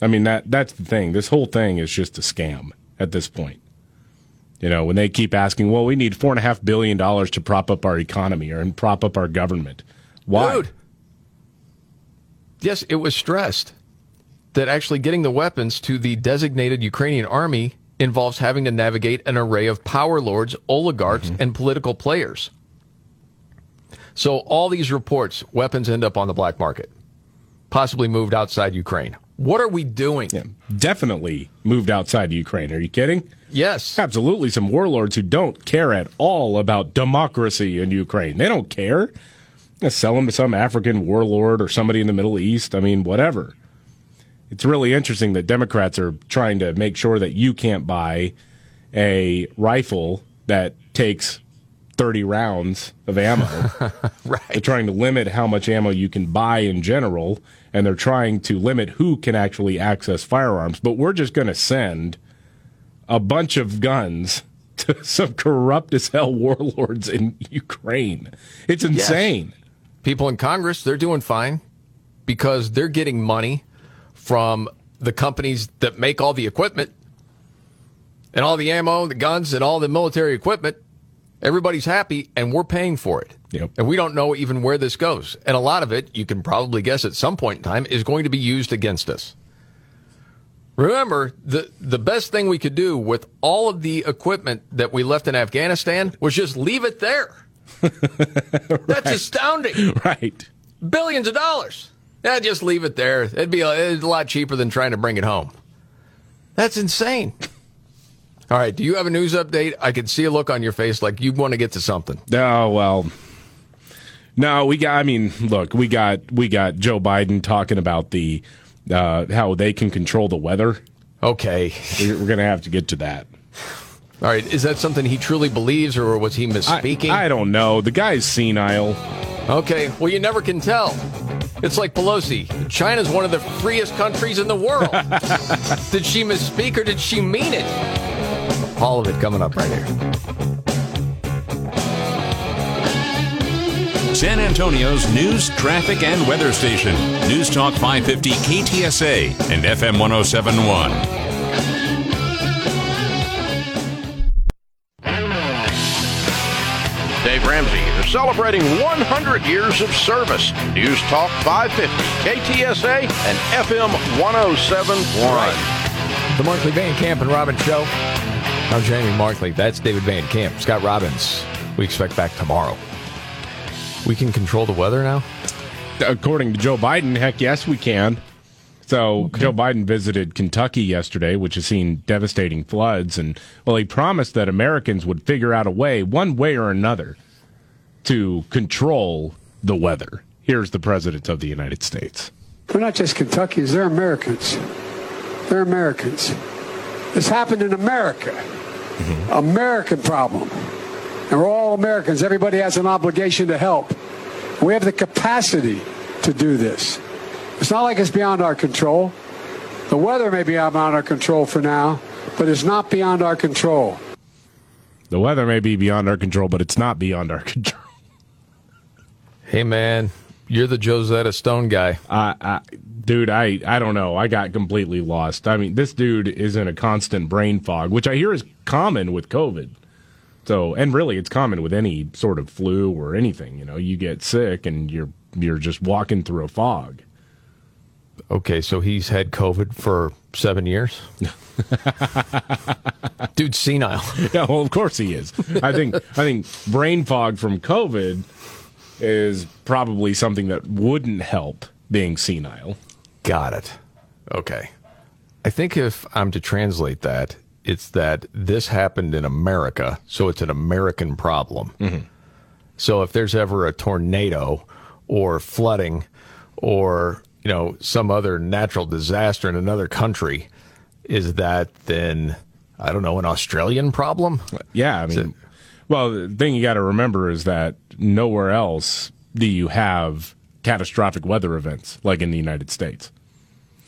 I mean, that that's the thing. This whole thing is just a scam at this point. You know, when they keep asking, well, we need four and a half billion dollars to prop up our economy or and prop up our government. Why? Dude. Yes, it was stressed that actually getting the weapons to the designated Ukrainian army involves having to navigate an array of power lords, oligarchs, mm-hmm. and political players. So all these reports, weapons end up on the black market, possibly moved outside Ukraine. What are we doing? Definitely moved outside Ukraine. Are you kidding? Yes. Absolutely. Some warlords who don't care at all about democracy in Ukraine. They don't care. Sell them to some African warlord or somebody in the Middle East. I mean, whatever. It's really interesting that Democrats are trying to make sure that you can't buy a rifle that takes 30 rounds of ammo. right. They're trying to limit how much ammo you can buy in general, and they're trying to limit who can actually access firearms. But we're just going to send a bunch of guns to some corrupt as hell warlords in Ukraine. It's Yes. insane. People in Congress, they're doing fine because they're getting money from the companies that make all the equipment and all the ammo, the guns, and all the military equipment. Everybody's happy, and we're paying for it. Yep. And we don't know even where this goes. And a lot of it, you can probably guess at some point in time, is going to be used against us. Remember, the, the best thing we could do with all of the equipment that we left in Afghanistan was just leave it there. That's astounding. Right. Billions of dollars. Yeah, just leave it there. It'd be a, it's a lot cheaper than trying to bring it home. That's insane. All right, do you have a news update? I can see a look on your face like you want to get to something. Oh well. No, we got. I mean, look, we got we got Joe Biden talking about the uh, how they can control the weather. Okay, we're, we're gonna have to get to that. All right, is that something he truly believes, or was he misspeaking? I, I don't know. The guy's senile. Okay, well, you never can tell. It's like Pelosi. China's one of the freest countries in the world. did she misspeak or did she mean it? All of it coming up right here. San Antonio's news, traffic, and weather station. News Talk 550 KTSA and FM 1071. Dave Ramsey is celebrating 100 years of service. News Talk 550, KTSA, and FM 1071. The Markley Van Camp and Robbins Show. I'm Jamie Markley. That's David Van Camp. Scott Robbins. We expect back tomorrow. We can control the weather now? According to Joe Biden, heck yes, we can. So Joe Biden visited Kentucky yesterday, which has seen devastating floods, and well, he promised that Americans would figure out a way, one way or another, to control the weather. Here's the president of the United States. They're not just Kentuckians, they're Americans. They're Americans. This happened in America. Mm-hmm. American problem. And we're all Americans. Everybody has an obligation to help. We have the capacity to do this. It's not like it's beyond our control. The weather may be beyond our control for now, but it's not beyond our control. The weather may be beyond our control, but it's not beyond our control. Hey, man, you're the Josetta Stone guy. Uh, I, dude, I, I don't know. I got completely lost. I mean, this dude is in a constant brain fog, which I hear is common with COVID. So, and really, it's common with any sort of flu or anything. You know, you get sick and you're you're just walking through a fog. Okay, so he's had COVID for seven years. Dude's senile. Yeah, well, of course he is. I think I think brain fog from COVID is probably something that wouldn't help being senile. Got it. Okay. I think if I'm to translate that, it's that this happened in America, so it's an American problem. Mm-hmm. So if there's ever a tornado or flooding or you know some other natural disaster in another country, is that then I don't know an Australian problem? Yeah, I mean, well, the thing you got to remember is that nowhere else do you have catastrophic weather events like in the United States.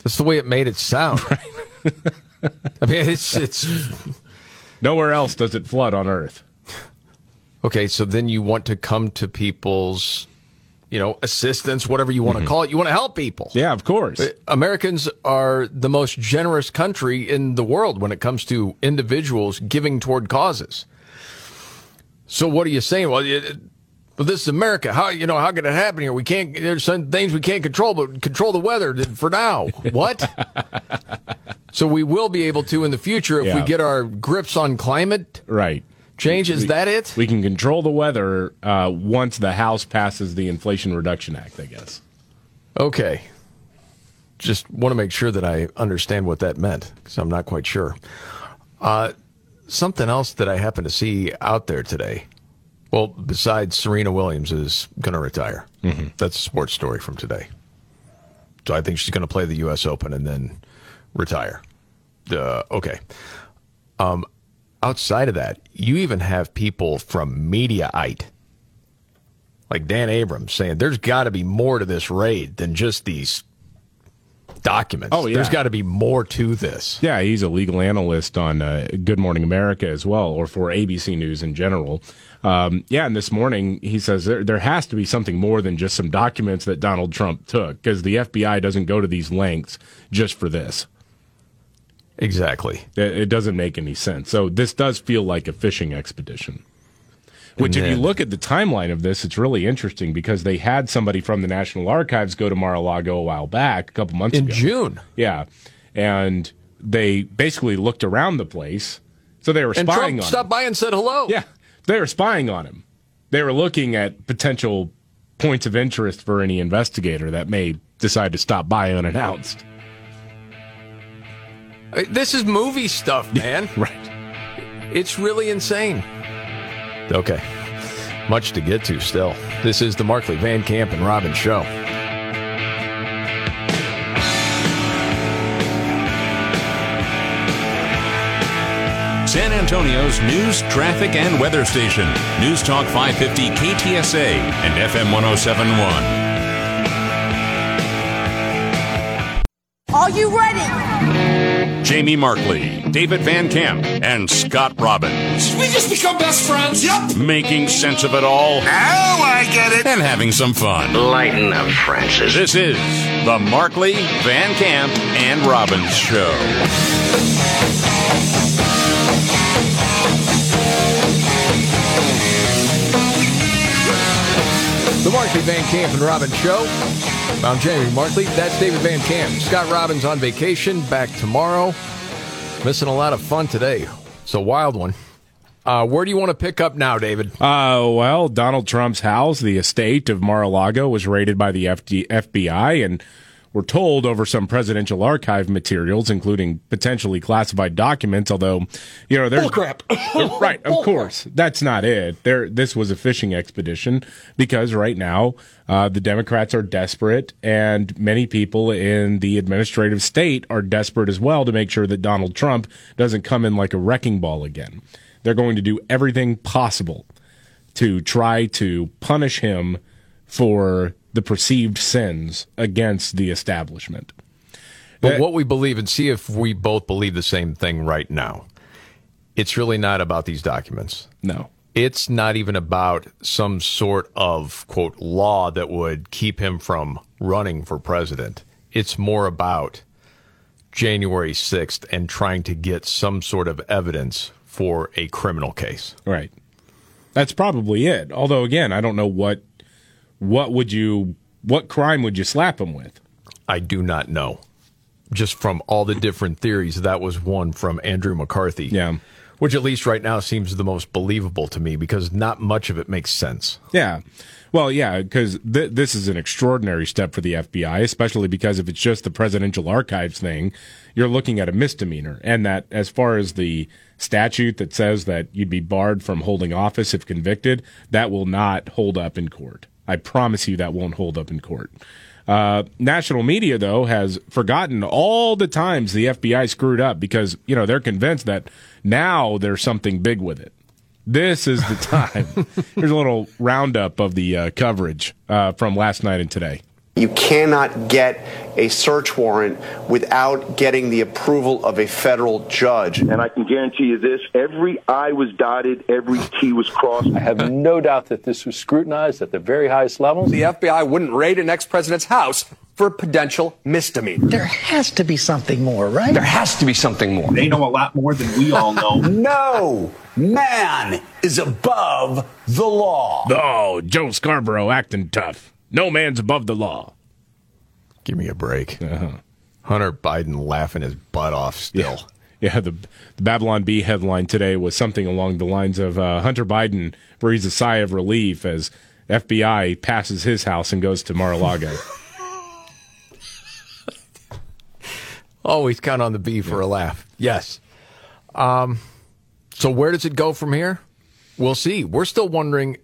That's the way it made it sound. I mean, it's it's nowhere else does it flood on Earth. Okay, so then you want to come to people's, you know, assistance, whatever you want Mhm. to call it. You want to help people. Yeah, of course. Americans are the most generous country in the world when it comes to individuals giving toward causes. So what are you saying? Well, it, well, this is America. How you know how can it happen here? We can't. There's some things we can't control, but control the weather for now. What? so we will be able to in the future if we get our grips on climate. Right. Change is We- that it? We can control the weather uh, once the House passes the Inflation Reduction Act, I guess. Okay. Just want to make sure that I understand what that meant because I'm not quite sure. Uh, something else that I happened to see out there today. Well, besides Serena Williams is going to retire. Mm-hmm. That's a sports story from today. So I think she's going to play the U.S. Open and then retire. Uh, okay. Um, outside of that, you even have people from Mediaite, like Dan Abrams, saying there's got to be more to this raid than just these documents. Oh, yeah. There's got to be more to this. Yeah, he's a legal analyst on uh, Good Morning America as well, or for ABC News in general. Um, yeah, and this morning he says there, there has to be something more than just some documents that Donald Trump took because the FBI doesn't go to these lengths just for this. Exactly. It, it doesn't make any sense. So this does feel like a fishing expedition. Which, And if you look at the timeline of this, it's really interesting because they had somebody from the National Archives go to Mar-a-Lago a while back, a couple months In ago. June. Yeah, and they basically looked around the place, so they were And spying Trump on. stopped by and said hello. Yeah, they were spying on him. They were looking at potential points of interest for any investigator that may decide to stop by unannounced. This is movie stuff, man. right. It's really insane. Okay. Much to get to still. This is the Markley Van Camp and Robbins Show. San Antonio's news, traffic, and weather station. News Talk 550 KTSA and FM 1071. Are you ready? Jamie Markley, David Van Camp, and Scott Robbins. We just become best friends. Yep. Making sense of it all. Now I get it. And having some fun. Lighten up, Francis. This is the Markley, Van Camp, and Robbins Show. The Markley Van Camp and Robbins Show. I'm Jamie Markley. That's David Van Camp. Scott Robbins on vacation, back tomorrow. Missing a lot of fun today. It's a wild one. Uh, where do you want to pick up now, David? Uh, well, Donald Trump's house, the estate of Mar-a-Lago, was raided by the FD- FBI, and We're told over some presidential archive materials, including potentially classified documents. Although, you know, there's crap. right, of course, that's not it. There, this was a fishing expedition because right now uh, the Democrats are desperate, and many people in the administrative state are desperate as well to make sure that Donald Trump doesn't come in like a wrecking ball again. They're going to do everything possible to try to punish him for the perceived sins against the establishment. But what we believe, and see if we both believe the same thing right now. It's really not about these documents. No. It's not even about some sort of, quote, law that would keep him from running for president. It's more about January 6th and trying to get some sort of evidence for a criminal case. Right. That's probably it. Although again, I don't know what what would you what crime would you slap him with? I do not know. Just from all the different theories, that was one from Andrew McCarthy. Yeah. Which at least right now seems the most believable to me because not much of it makes sense. Yeah. Well, yeah, because th- this is an extraordinary step for the FBI, especially because if it's just the presidential archives thing, you're looking at a misdemeanor. And that, as far as the statute that says that you'd be barred from holding office if convicted, that will not hold up in court. I promise you that won't hold up in court. Uh, national media, though, has forgotten all the times the FBI screwed up because, you know, they're convinced that now there's something big with it. This is the time. Here's a little roundup of the uh, coverage uh, from last night and today. You cannot get a search warrant without getting the approval of a federal judge. And I can guarantee you this every I was dotted, every T was crossed. I have no doubt that this was scrutinized at the very highest levels. The FBI wouldn't raid an ex president's house for a potential misdemeanor. There has to be something more, right? There has to be something more. They know a lot more than we all know. no man is above the law. Oh, Joe Scarborough acting tough. No man's above the law. Give me a break. Uh-huh. Hunter Biden laughing his butt off still. Yeah, yeah the, the, Babylon Bee headline today was something along the lines of uh, Hunter Biden breathes a sigh of relief as FBI passes his house and goes to Mar-a-Lago. Always count on the bee for a laugh. Yes. Um, so where does it go from here? We'll see. We're still wondering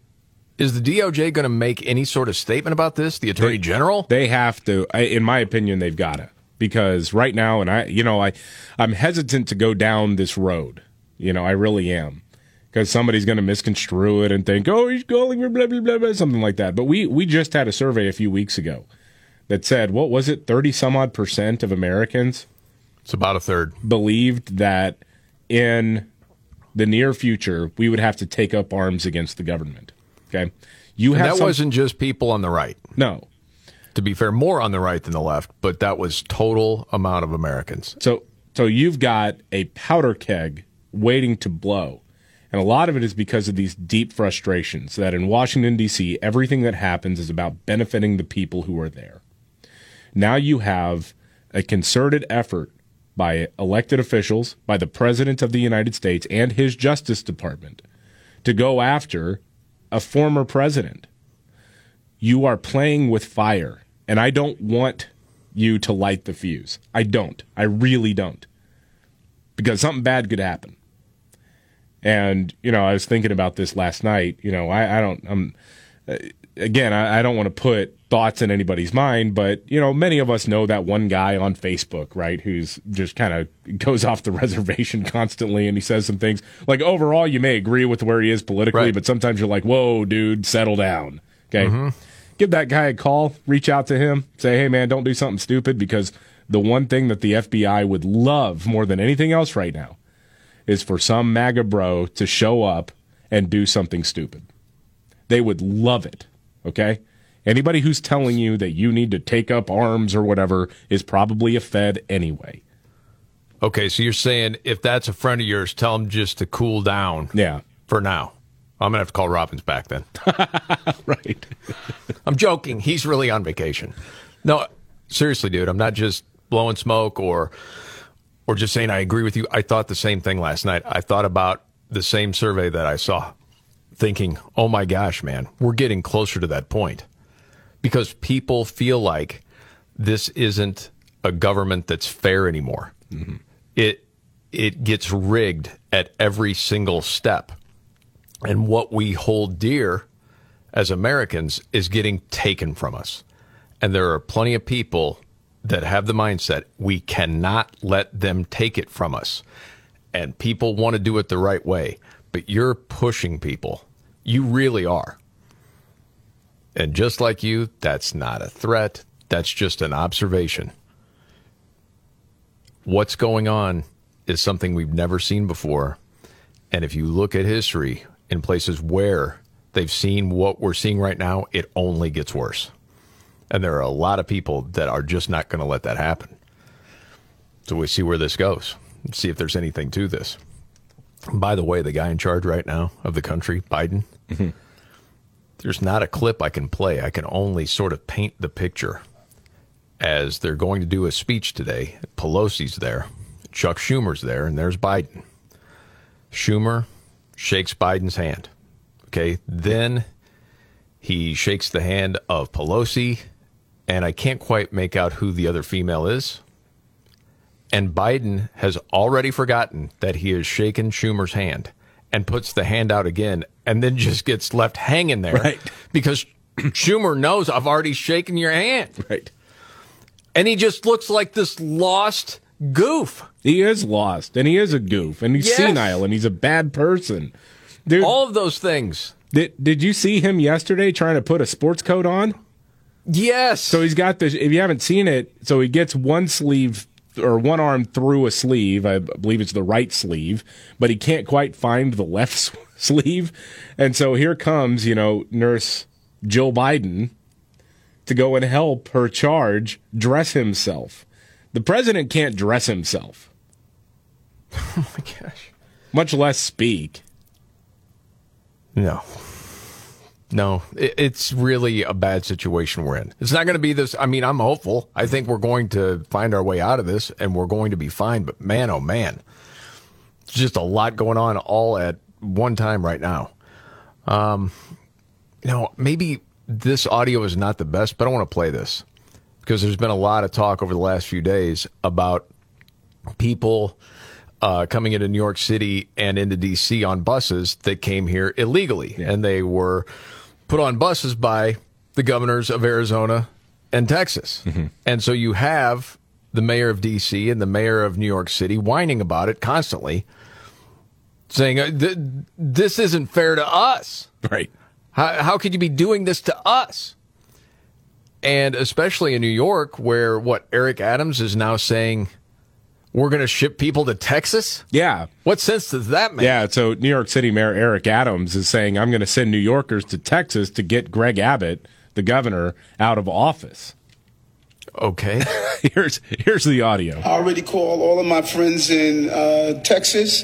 is the DOJ going to make any sort of statement about this? The Attorney they, General? They have to. I, in my opinion, they've got to because right now, and I, you know, I, I'm hesitant to go down this road. You know, I really am because somebody's going to misconstrue it and think, oh, he's calling for blah blah blah blah, something like that. But we we just had a survey a few weeks ago that said, what was it, thirty some odd percent of Americans? It's about a third believed that in the near future we would have to take up arms against the government. Okay. You have that some... wasn't just people on the right. No. To be fair, more on the right than the left, but that was total amount of Americans. So so you've got a powder keg waiting to blow. And a lot of it is because of these deep frustrations that in Washington D.C. everything that happens is about benefiting the people who are there. Now you have a concerted effort by elected officials, by the President of the United States and his Justice Department to go after a former president. You are playing with fire, and I don't want you to light the fuse. I don't. I really don't. Because something bad could happen. And, you know, I was thinking about this last night. You know, I, I don't, I'm, again, I, I don't want to put thoughts in anybody's mind, but you know, many of us know that one guy on Facebook, right, who's just kind of goes off the reservation constantly, and he says some things like, overall, you may agree with where he is politically, right. but sometimes you're like, whoa, dude, settle down. Okay, mm-hmm. give that guy a call, reach out to him, say, hey, man, don't do something stupid, because the one thing that the FBI would love more than anything else right now is for some MAGA bro to show up and do something stupid. They would love it. Okay. Anybody who's telling you that you need to take up arms or whatever is probably a Fed anyway. Okay, so you're saying if that's a friend of yours, tell him just to cool down. Yeah. For now. I'm going to have to call Robbins back then. right. I'm joking. He's really on vacation. No, seriously, dude, I'm not just blowing smoke or or just saying I agree with you. I thought the same thing last night. I thought about the same survey that I saw, thinking, "Oh my gosh, man, we're getting closer to that point." because people feel like this isn't a government that's fair anymore. Mm-hmm. It it gets rigged at every single step. And what we hold dear as Americans is getting taken from us. And there are plenty of people that have the mindset we cannot let them take it from us. And people want to do it the right way, but you're pushing people. You really are. And just like you, that's not a threat. That's just an observation. What's going on is something we've never seen before. And if you look at history in places where they've seen what we're seeing right now, it only gets worse. And there are a lot of people that are just not going to let that happen. So we see where this goes, see if there's anything to this. By the way, the guy in charge right now of the country, Biden, mm-hmm. there's not a clip I can play. I can only sort of paint the picture as they're going to do a speech today. Pelosi's there, Chuck Schumer's there, and there's Biden. Schumer shakes Biden's hand. Okay. Then he shakes the hand of Pelosi, and I can't quite make out who the other female is. And Biden has already forgotten that he has shaken Schumer's hand and puts the hand out again and then just gets left hanging there Right. because Schumer knows I've already shaken your hand. Right. And he just looks like this lost goof. He is lost, and he is a goof, and he's Yes. senile, and he's a bad person. Dude, All of those things. did did you see him yesterday trying to put a sports coat on? Yes. So he's got this. If you haven't seen it, so he gets one sleeve or one arm through a sleeve. I believe it's the right sleeve, but he can't quite find the left sleeve. And so here comes, you know, Nurse Jill Biden to go and help her charge dress himself. The president can't dress himself. Oh my gosh. Much less speak. No. No, it's really a bad situation we're in. It's not going to be this. I mean, I'm hopeful. I think we're going to find our way out of this and we're going to be fine. But man, oh man, it's just a lot going on all at one time right now. Um, you know, maybe this audio is not the best, but I want to play this because there's been a lot of talk over the last few days about people uh, coming into New York City and into DC on buses that came here illegally, and they were put on buses by the governors of Arizona and Texas. And so you have the mayor of DC and the mayor of New York City whining about it constantly, saying, uh, This isn't fair to us. Right. How, how could you be doing this to us? And especially in New York, where what Eric Adams is now saying, we're going to ship people to Texas? Yeah. What sense does that make? Yeah, so New York City Mayor Eric Adams is saying, I'm going to send New Yorkers to Texas to get Greg Abbott, the governor, out of office. Okay. here's here's the audio. I already called all of my friends in uh, Texas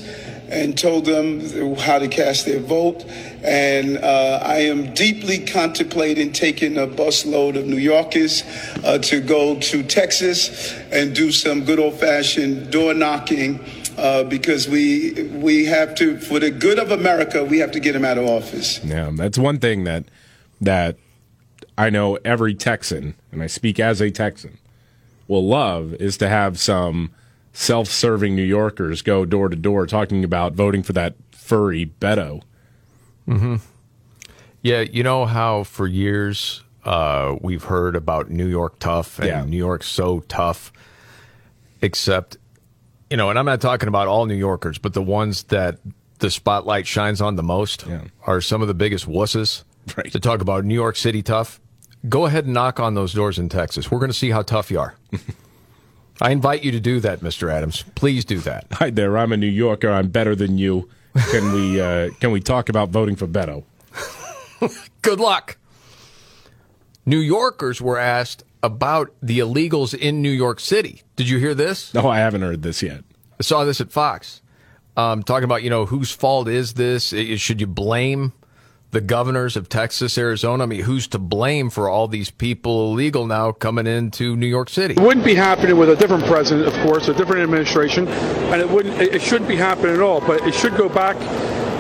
and told them how to cast their vote. And uh, I am deeply contemplating taking a busload of New Yorkers uh, to go to Texas and do some good old fashioned door knocking. Uh, because we we have to, for the good of America, we have to get him out of office. Yeah, that's one thing that that I know every Texan, and I speak as a Texan, will love is to have some self-serving New Yorkers go door to door talking about voting for that furry Beto. Mm-hmm. Yeah, you know how for years uh, we've heard about New York tough and Yeah. New York so tough, except, you know, and I'm not talking about all New Yorkers, but the ones that the spotlight shines on the most are some of the biggest wusses. Right. To talk about New York City tough, go ahead and knock on those doors in Texas. We're going to see how tough you are. I invite you to do that, Mr. Adams. Please do that. Hi there, I'm a New Yorker. I'm better than you. Can we uh, can we talk about voting for Beto? Good luck. New Yorkers were asked about the illegals in New York City. Did you hear this? No, I haven't heard this yet. I saw this at Fox. Um, talking about, you know, whose fault is this? Should you blame the governors of Texas, Arizona? I mean, who's to blame for all these people illegal now coming into New York City? It wouldn't be happening with a different president, of course, a different administration, and it wouldn't. It it shouldn't be happening at all. But it should go back.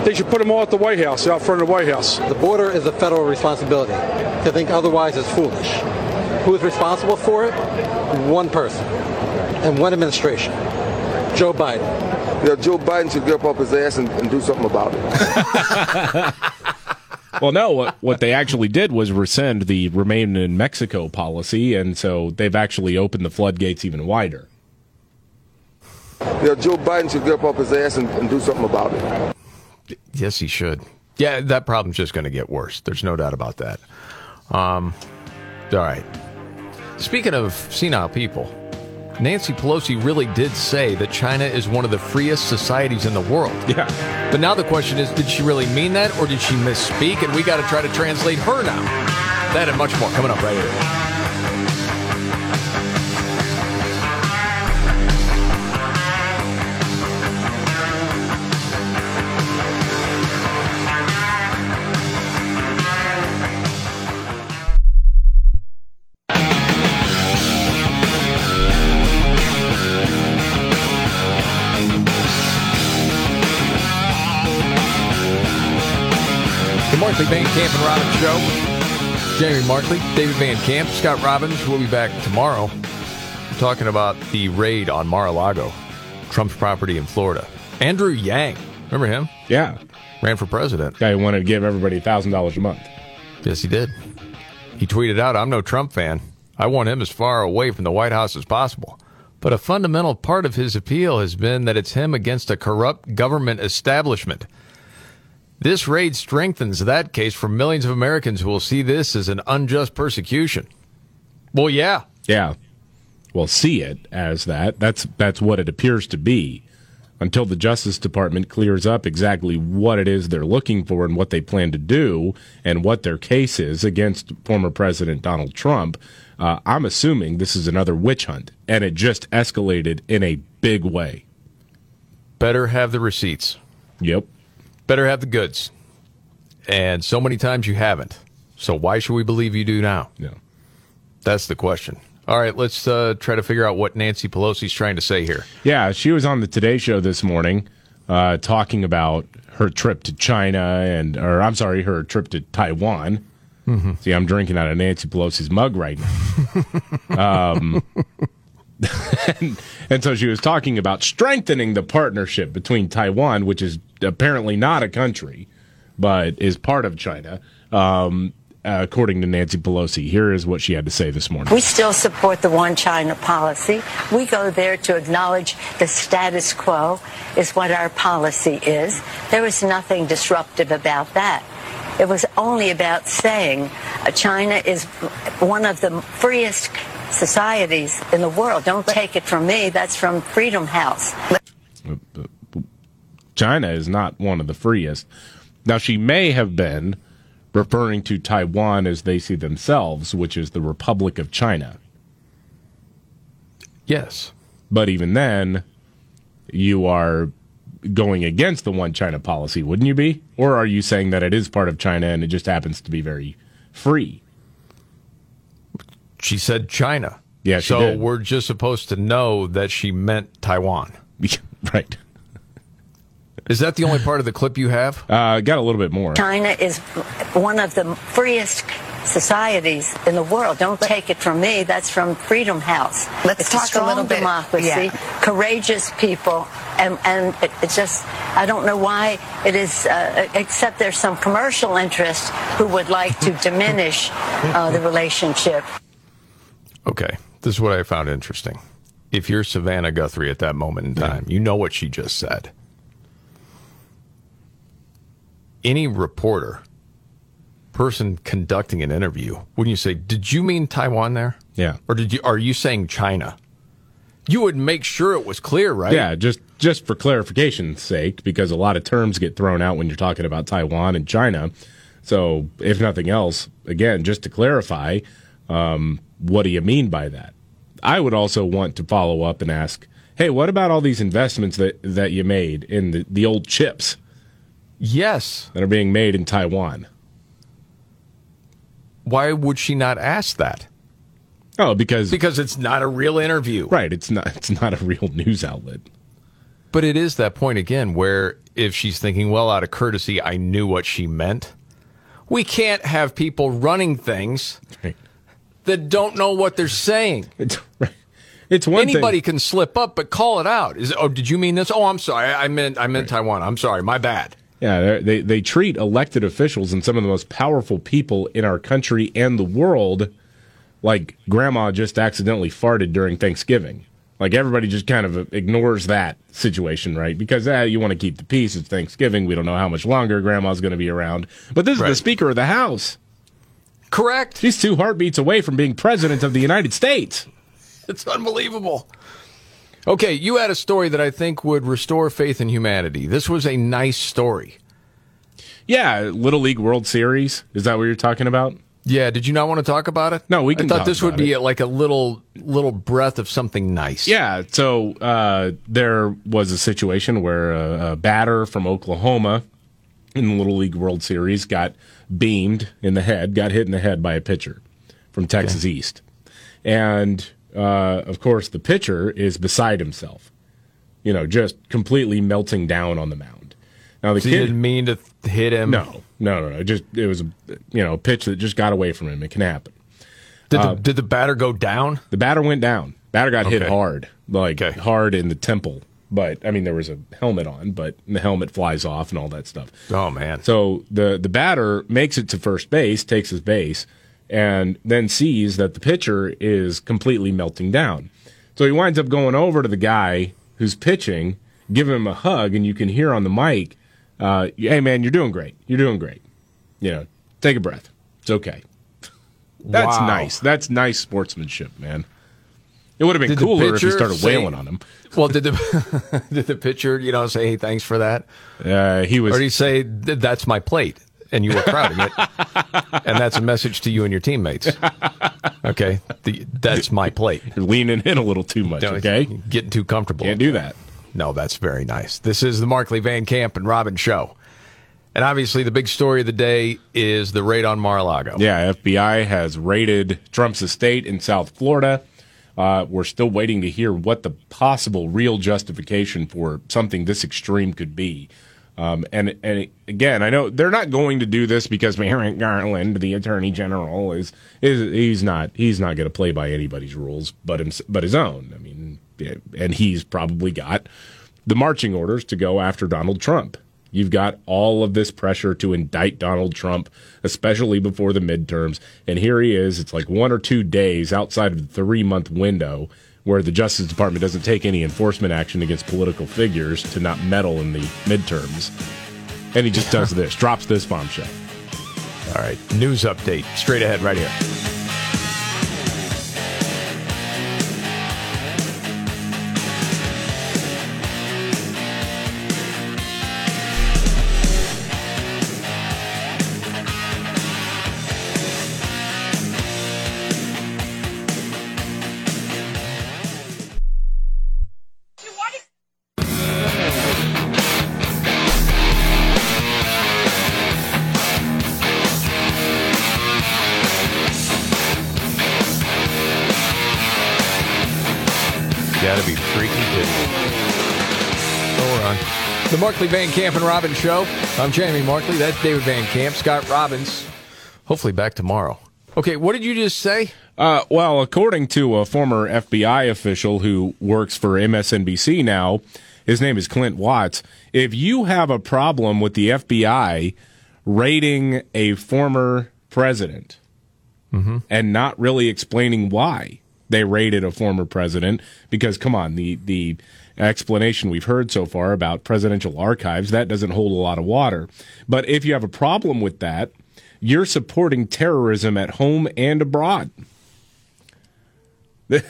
They should put them all at the White House, out front of the White House. The border is a federal responsibility. To think otherwise is foolish. Who's responsible for it? One person and one administration Joe Biden. Yeah, Joe Biden should get up off his ass and, and do something about it. well, no, what, what they actually did was rescind the remain in Mexico policy, and so they've actually opened the floodgates even wider. Yeah, Joe Biden should get up off his ass and, and do something about it. Yes, he should. Yeah, that problem's just going to get worse. There's no doubt about that. Um, all right. Speaking of senile people, Nancy Pelosi really did say that China is one of the freest societies in the world. Yeah. But now the question is, did she really mean that or did she misspeak? And we got to try to translate her now. That and much more coming up right here. Markley Van Camp and Robbins Show. Jamie Markley, David Van Camp, Scott Robbins. We'll be back tomorrow talking about the raid on Mar-a-Lago, Trump's property in Florida. Andrew Yang, remember him? Yeah. Ran for president. Guy who wanted to give everybody $1,000 a month. Yes, he did. He tweeted out, I'm no Trump fan. I want him as far away from the White House as possible. But a fundamental part of his appeal has been that it's him against a corrupt government establishment. This raid strengthens that case for millions of Americans who will see this as an unjust persecution. Well, yeah. Yeah. Well, see it as that. That's that's what it appears to be until the Justice Department clears up exactly what it is they're looking for and what they plan to do and what their case is against former President Donald Trump. Uh, I'm assuming this is another witch hunt, and it just escalated in a big way. Better have the receipts. Yep. Better have the goods. And so many times you haven't. So why should we believe you do now? Yeah. That's the question. All right, let's uh, try to figure out what Nancy Pelosi's trying to say here. Yeah, she was on the Today Show this morning uh, talking about her trip to China and, or I'm sorry, her trip to Taiwan. Mm-hmm. See, I'm drinking out of Nancy Pelosi's mug right now. um, and, and so she was talking about strengthening the partnership between Taiwan, which is apparently not a country, but is part of China. Um, uh, according to Nancy Pelosi, here is what she had to say this morning. We still support the one China policy. We go there to acknowledge the status quo is what our policy is. There was nothing disruptive about that. It was only about saying uh, China is one of the freest societies in the world. Don't take it from me. That's from Freedom House. China is not one of the freest. Now, she may have been referring to Taiwan as they see themselves, which is the Republic of China. Yes. But even then, you are going against the one China policy, wouldn't you be? Or are you saying that it is part of China and it just happens to be very free? She said China. Yeah, she so did. we're just supposed to know that she meant Taiwan. right. Is that the only part of the clip you have? Uh, got a little bit more. China is one of the freest societies in the world. Don't take it from me. That's from Freedom House. Let's it's talk a a little bit- democracy, yeah. courageous people, and and it, it's just I don't know why it is. Uh, except there's some commercial interest who would like to diminish uh, the relationship. Okay. This is what I found interesting. If you're Savannah Guthrie at that moment in time, you know what she just said. Any reporter, person conducting an interview, wouldn't you say, "Did you mean Taiwan there?" Yeah. Or did you are you saying China? You would make sure it was clear, right? Yeah, just just for clarification's sake, because a lot of terms get thrown out when you're talking about Taiwan and China. So, if nothing else, again, just to clarify, um, what do you mean by that? I would also want to follow up and ask, hey, what about all these investments that that you made in the, the old chips? Yes. That are being made in Taiwan. Why would she not ask that? Oh, because because it's not a real interview. Right, it's not it's not a real news outlet. But it is that point again where if she's thinking, well, out of courtesy, I knew what she meant. We can't have people running things that don't know what they're saying. It's, it's one Anybody thing. can slip up, but call it out. Is oh, did you mean this? Oh, I'm sorry. I meant I meant Taiwan. I'm sorry. My bad. Yeah, they're- they they treat elected officials and some of the most powerful people in our country and the world like grandma just accidentally farted during Thanksgiving. Like everybody just kind of ignores that situation, right? Because eh, you want to keep the peace. It's Thanksgiving. We don't know how much longer grandma's going to be around. But this is the Speaker of the House. Correct. She's two heartbeats away from being President of the United States. It's unbelievable. Okay, you had a story that I think would restore faith in humanity. This was a nice story. Yeah, Little League World Series. Is that what you're talking about? Yeah, did you not want to talk about it? No, we can I thought this would be it. like a little little breath of something nice. Yeah, so uh, there was a situation where a, a batter from Oklahoma in the Little League World Series got beamed in the head, got hit in the head by a pitcher from Texas East. And uh, of course, the pitcher is beside himself, you know, just completely melting down on the mound. Now, the So kid didn't mean to hit him. No, no, no, no. Just it was a you know a pitch that just got away from him. It can happen. Did Uh, the, did the batter go down? The batter went down. Batter got hit hard, like hard in the temple. But I mean, there was a helmet on, but the helmet flies off and all that stuff. Oh man! So the the batter makes it to first base, takes his base, and then sees that the pitcher is completely melting down. So he winds up going over to the guy who's pitching, giving him a hug, and you can hear on the mic, uh, "Hey man, you're doing great. You're doing great. You know, take a breath. It's okay." That's Wow. nice. That's nice sportsmanship, man. It would have been Did cooler if he started say- wailing on him. Well, did the did the pitcher, you know, say, "Hey, thanks for that"? Uh, he was. Or did he say, "That's my plate," and you were crowding it, and that's a message to you and your teammates? Okay, the, that's my plate. You're leaning in a little too much. Don't- okay, getting too comfortable. Can't do that. No, that's very nice. This is the Markley Van Camp and Robbins show, and obviously the big story of the day is the raid on Mar-a-Lago. Yeah, FBI has raided Trump's estate in South Florida. Uh, we're still waiting to hear what the possible real justification for something this extreme could be. Um, and and again, I know they're not going to do this because Merrick Garland, the Attorney General, is is he's not he's not going to play by anybody's rules but him, but his own. I mean, and he's probably got the marching orders to go after Donald Trump. You've got all of this pressure to indict Donald Trump, especially before the midterms. And here he is. It's like one or two days outside of the three month window where the Justice Department doesn't take any enforcement action against political figures to not meddle in the midterms. And he just does this, drops this bombshell. All right, news update straight ahead right here. Markley Van Camp and Robbins Show. I'm Jamie Markley. That's David Van Camp. Scott Robbins. Hopefully back tomorrow. Okay, what did you just say? Uh, well, according to a former FBI official who works for MSNBC now, his name is Clint Watts. If you have a problem with the FBI raiding a former president and not really explaining why they raided a former president, because come on, the the explanation we've heard so far about presidential archives that doesn't hold a lot of water. But if you have a problem with that, you're supporting terrorism at home and abroad.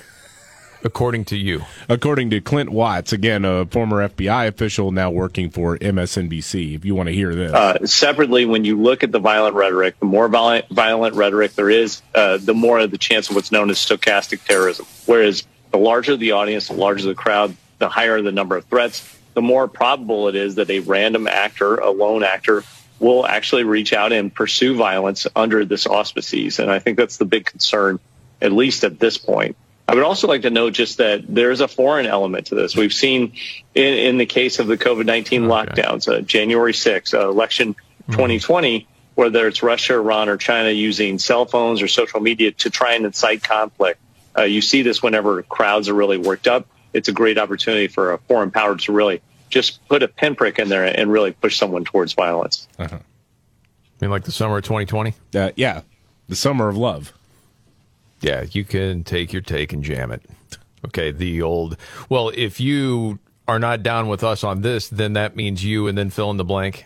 According to you. According to Clint Watts, again, a former FBI official now working for MSNBC, if you want to hear this. Uh, separately, when you look at the violent rhetoric, the more violent, violent rhetoric there is, uh, the more of the chance of what's known as stochastic terrorism. Whereas the larger the audience, the larger the crowd, the higher the number of threats, the more probable it is that a random actor, a lone actor, will actually reach out and pursue violence under this auspices. And I think that's the big concern, at least at this point. I would also like to note just that there's a foreign element to this. We've seen in, in the case of the COVID 19 lockdowns, uh, January 6th, uh, election 2020, whether it's Russia, Iran, or China using cell phones or social media to try and incite conflict. Uh, you see this whenever crowds are really worked up. It's a great opportunity for a foreign power to really just put a pinprick in there and really push someone towards violence. Uh-huh. I mean, like the summer of 2020? Uh, yeah, the summer of love. Yeah, you can take your take and jam it. Okay, the old, well, if you are not down with us on this, then that means you, and then fill in the blank.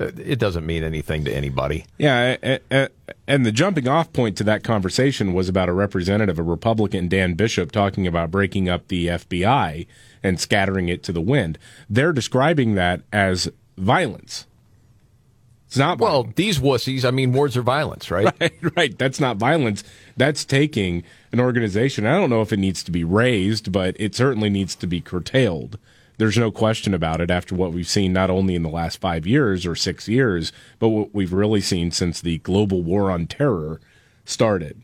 It doesn't mean anything to anybody. Yeah, and the jumping off point to that conversation was about a representative, a Republican, Dan Bishop, talking about breaking up the FBI and scattering it to the wind. They're describing that as violence. It's not Well, these wussies, I mean, words are violence, right? right, right. That's not violence. That's taking an organization. I don't know if it needs to be raised, but it certainly needs to be curtailed. There's no question about it after what we've seen not only in the last five years or six years, but what we've really seen since the global war on terror started.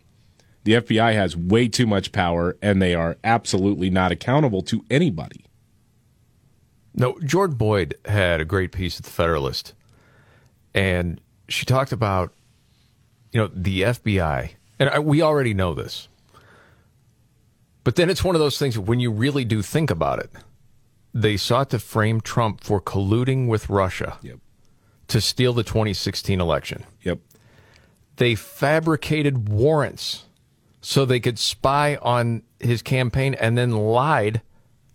The FBI has way too much power, and they are absolutely not accountable to anybody. No, Jordan Boyd had a great piece at the Federalist, and she talked about, you know, the FBI, and I, we already know this, but then it's one of those things when you really do think about it. They sought to frame Trump for colluding with Russia to steal the 2016 election. Yep. They fabricated warrants so they could spy on his campaign and then lied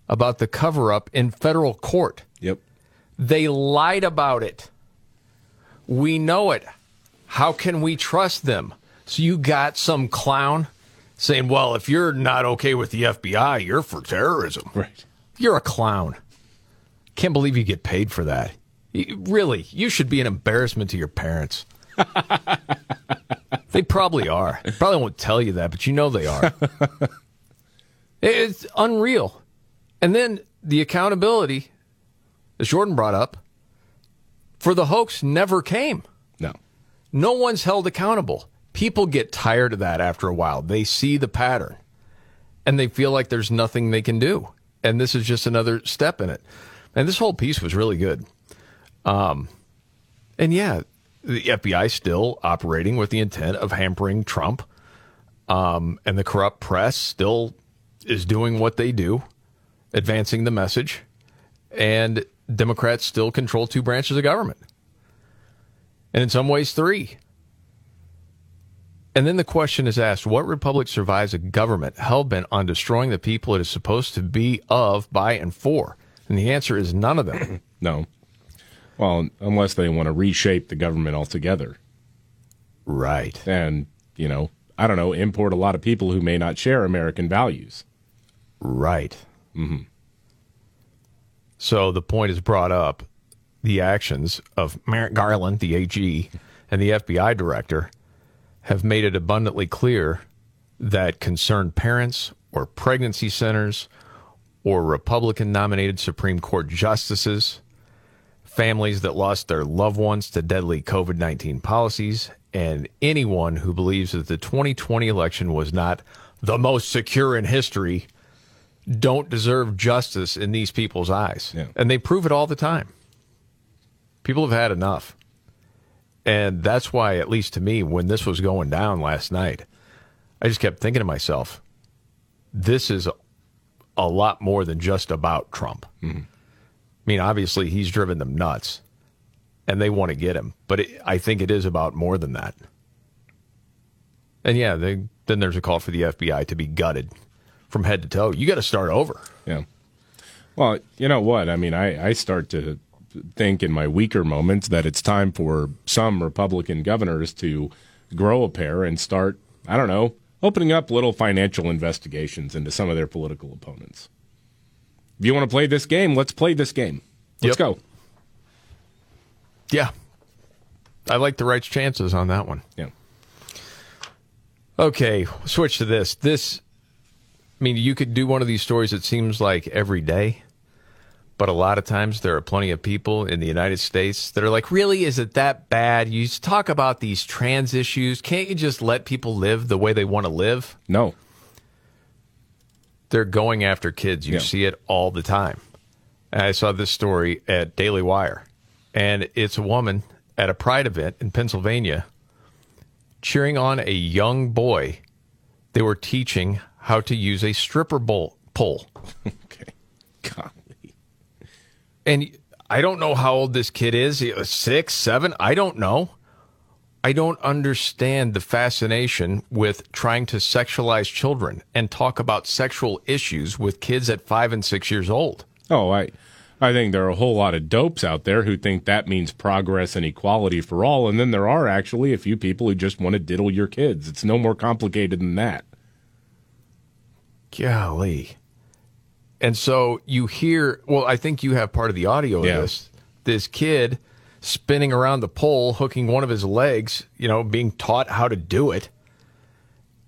about the cover up in federal court. Yep. They lied about it. We know it. How can we trust them? So you got some clown saying, well, if you're not okay with the FBI, you're for terrorism. Right. You're a clown. Can't believe you get paid for that. You- really, you should be an embarrassment to your parents. they probably are. Probably won't tell you that, but you know they are. it's unreal. And then the accountability, as Jordan brought up, for the hoax never came. No. No one's held accountable. People get tired of that after a while. They see the pattern and they feel like there's nothing they can do. And this is just another step in it. And this whole piece was really good. Um, and yeah, the FBI still operating with the intent of hampering Trump. Um, and the corrupt press still is doing what they do, advancing the message. And Democrats still control two branches of government. And in some ways, three. And then the question is asked what republic survives a government hell bent on destroying the people it is supposed to be of, by, and for? And the answer is none of them. No. Well, unless they want to reshape the government altogether. Right. And, you know, I don't know, import a lot of people who may not share American values. Right. Mm-hmm. So the point is brought up the actions of Merrick Garland, the AG, and the FBI director have made it abundantly clear that concerned parents or pregnancy centers or Republican nominated Supreme Court justices, families that lost their loved ones to deadly COVID 19 policies, and anyone who believes that the 2020 election was not the most secure in history don't deserve justice in these people's eyes. And they prove it all the time. People have had enough. And that's why, at least to me, when this was going down last night, I just kept thinking to myself, this is a lot more than just about Trump. Mm-hmm. I mean, obviously, he's driven them nuts and they want to get him. But it, I think it is about more than that. And yeah, they, then there's a call for the FBI to be gutted from head to toe. You got to start over. Yeah. Well, you know what? I mean, I, I start to think in my weaker moments that it's time for some Republican governors to grow a pair and start, I don't know, opening up little financial investigations into some of their political opponents. If you want to play this game, let's play this game. Let's go. Yeah. I like the right's chances on that one. Yeah. Okay, switch to this. This, I mean, you could do one of these stories, it seems like every day, but a lot of times there are plenty of people in the United States that are like, really, is it that bad? You talk about these trans issues. Can't you just let people live the way they want to live? No. They're going after kids. You see it all the time. And I saw this story at Daily Wire, and it's a woman at a pride event in Pennsylvania cheering on a young boy. They were teaching how to use a stripper pole. okay. Golly. And I don't know how old this kid is. Six, seven? I don't know. I don't understand the fascination with trying to sexualize children and talk about sexual issues with kids at five and six years old. Oh, I, I think there are a whole lot of dopes out there who think that means progress and equality for all, and then there are actually a few people who just want to diddle your kids. It's no more complicated than that. Golly. And so you hear, well, I think you have part of the audio Yeah. of this. This kid spinning around the pole, hooking one of his legs, you know, being taught how to do it.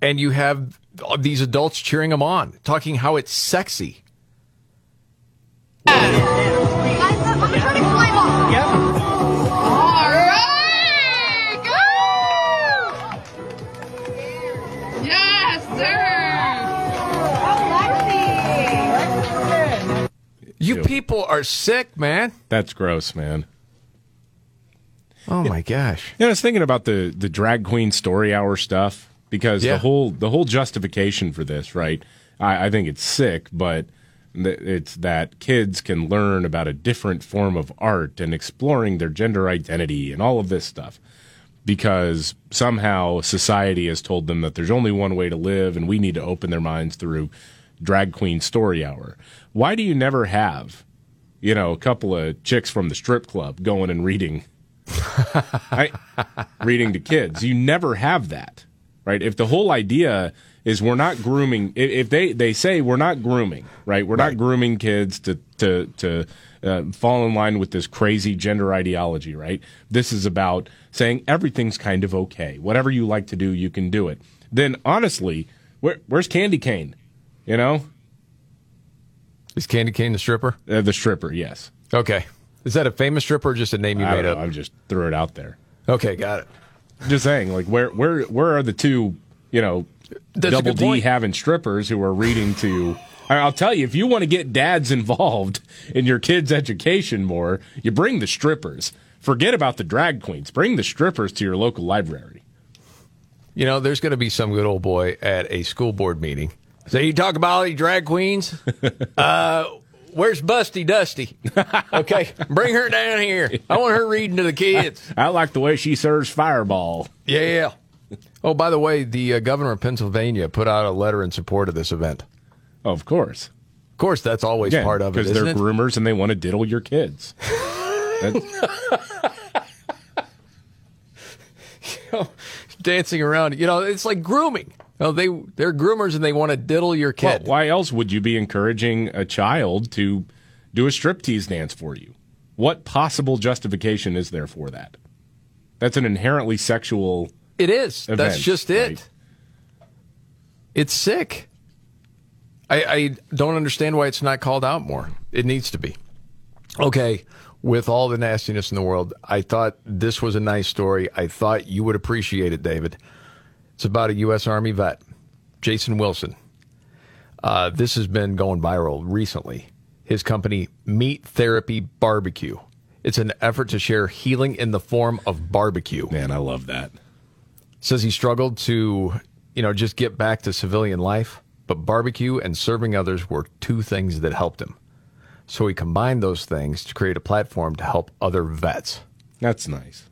And you have these adults cheering him on, talking how it's sexy. Ah. You people are sick, man. That's gross, man. Oh my gosh. Yeah, I was thinking about the the drag queen story hour stuff because Yeah. the whole the whole justification for this, right? I, I think it's sick, but th- it's that kids can learn about a different form of art and exploring their gender identity and all of this stuff because somehow society has told them that there's only one way to live and we need to open their minds through drag queen story hour. Why do you never have, you know, a couple of chicks from the strip club going and reading I, reading to kids. You never have that, right? If the whole idea is we're not grooming, if, they, they say we're not grooming, right? We're not grooming kids to to to uh, fall in line with this crazy gender ideology, right? This is about saying everything's kind of okay. Whatever you like to do, you can do it. Then honestly, where, where's Candy Cane? You know, Is Candy Cane the stripper? uh, the stripper. Yes. Okay. Is that a famous stripper or just a name you I made up? I just threw it out there. Okay, got it. Just saying, like where where where are the two, you know, That's double D point. having strippers who are reading to? I'll tell you, if you want to get dads involved in your kids' education more, you bring the strippers. Forget about the drag queens. Bring the strippers to your local library. You know, there's going to be some good old boy at a school board meeting. So you talk about all these drag queens? uh, where's Busty Dusty? Okay, bring her down here. I want her reading to the kids. I like the way she serves Fireball. Yeah. Oh, by the way, the uh, governor of Pennsylvania put out a letter in support of this event. Of course. Of course, that's always Yeah, part of it, because they're it? groomers and they want to diddle your kids. That's- Dancing around, you know, it's like grooming. Oh, they they're groomers and they want to diddle your Well, kid. why else would you be encouraging a child to do a striptease dance for you? What possible justification is there for that? That's an inherently sexual. It is. That's just it. right? It's sick. I, I don't understand why it's not called out more. It needs to be. Okay, with all the nastiness in the world, I thought this was a nice story. I thought you would appreciate it, David. It's about a U.S. Army vet, Jason Wilson. Uh, this has been going viral recently. His company, Meat Therapy Barbecue. It's an effort to share healing in the form of barbecue. Man, I love that. Says he struggled to, you know, just get back to civilian life, but barbecue and serving others were two things that helped him. So he combined those things to create a platform to help other vets. That's nice.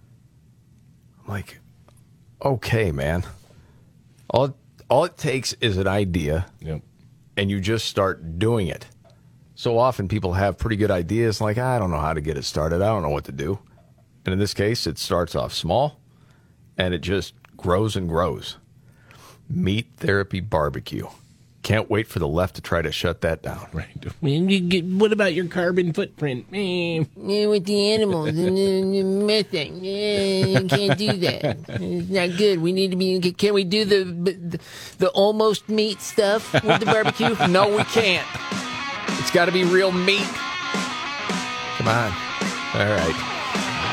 I'm like, okay, man. All all it takes is an idea, Yep. and you just start doing it. So often people have pretty good ideas, like I don't know how to get it started. I don't know what to do. And in this case, it starts off small, and it just grows and grows. Meat Therapy Barbecue. Can't wait for the left to try to shut that down. Right. What about your carbon footprint? With the animals and the, the methane. Eh, you can't do that. It's not good. We need to be. Can we do the the, the almost meat stuff with the barbecue? No, we can't. It's got to be real meat. Come on. All right.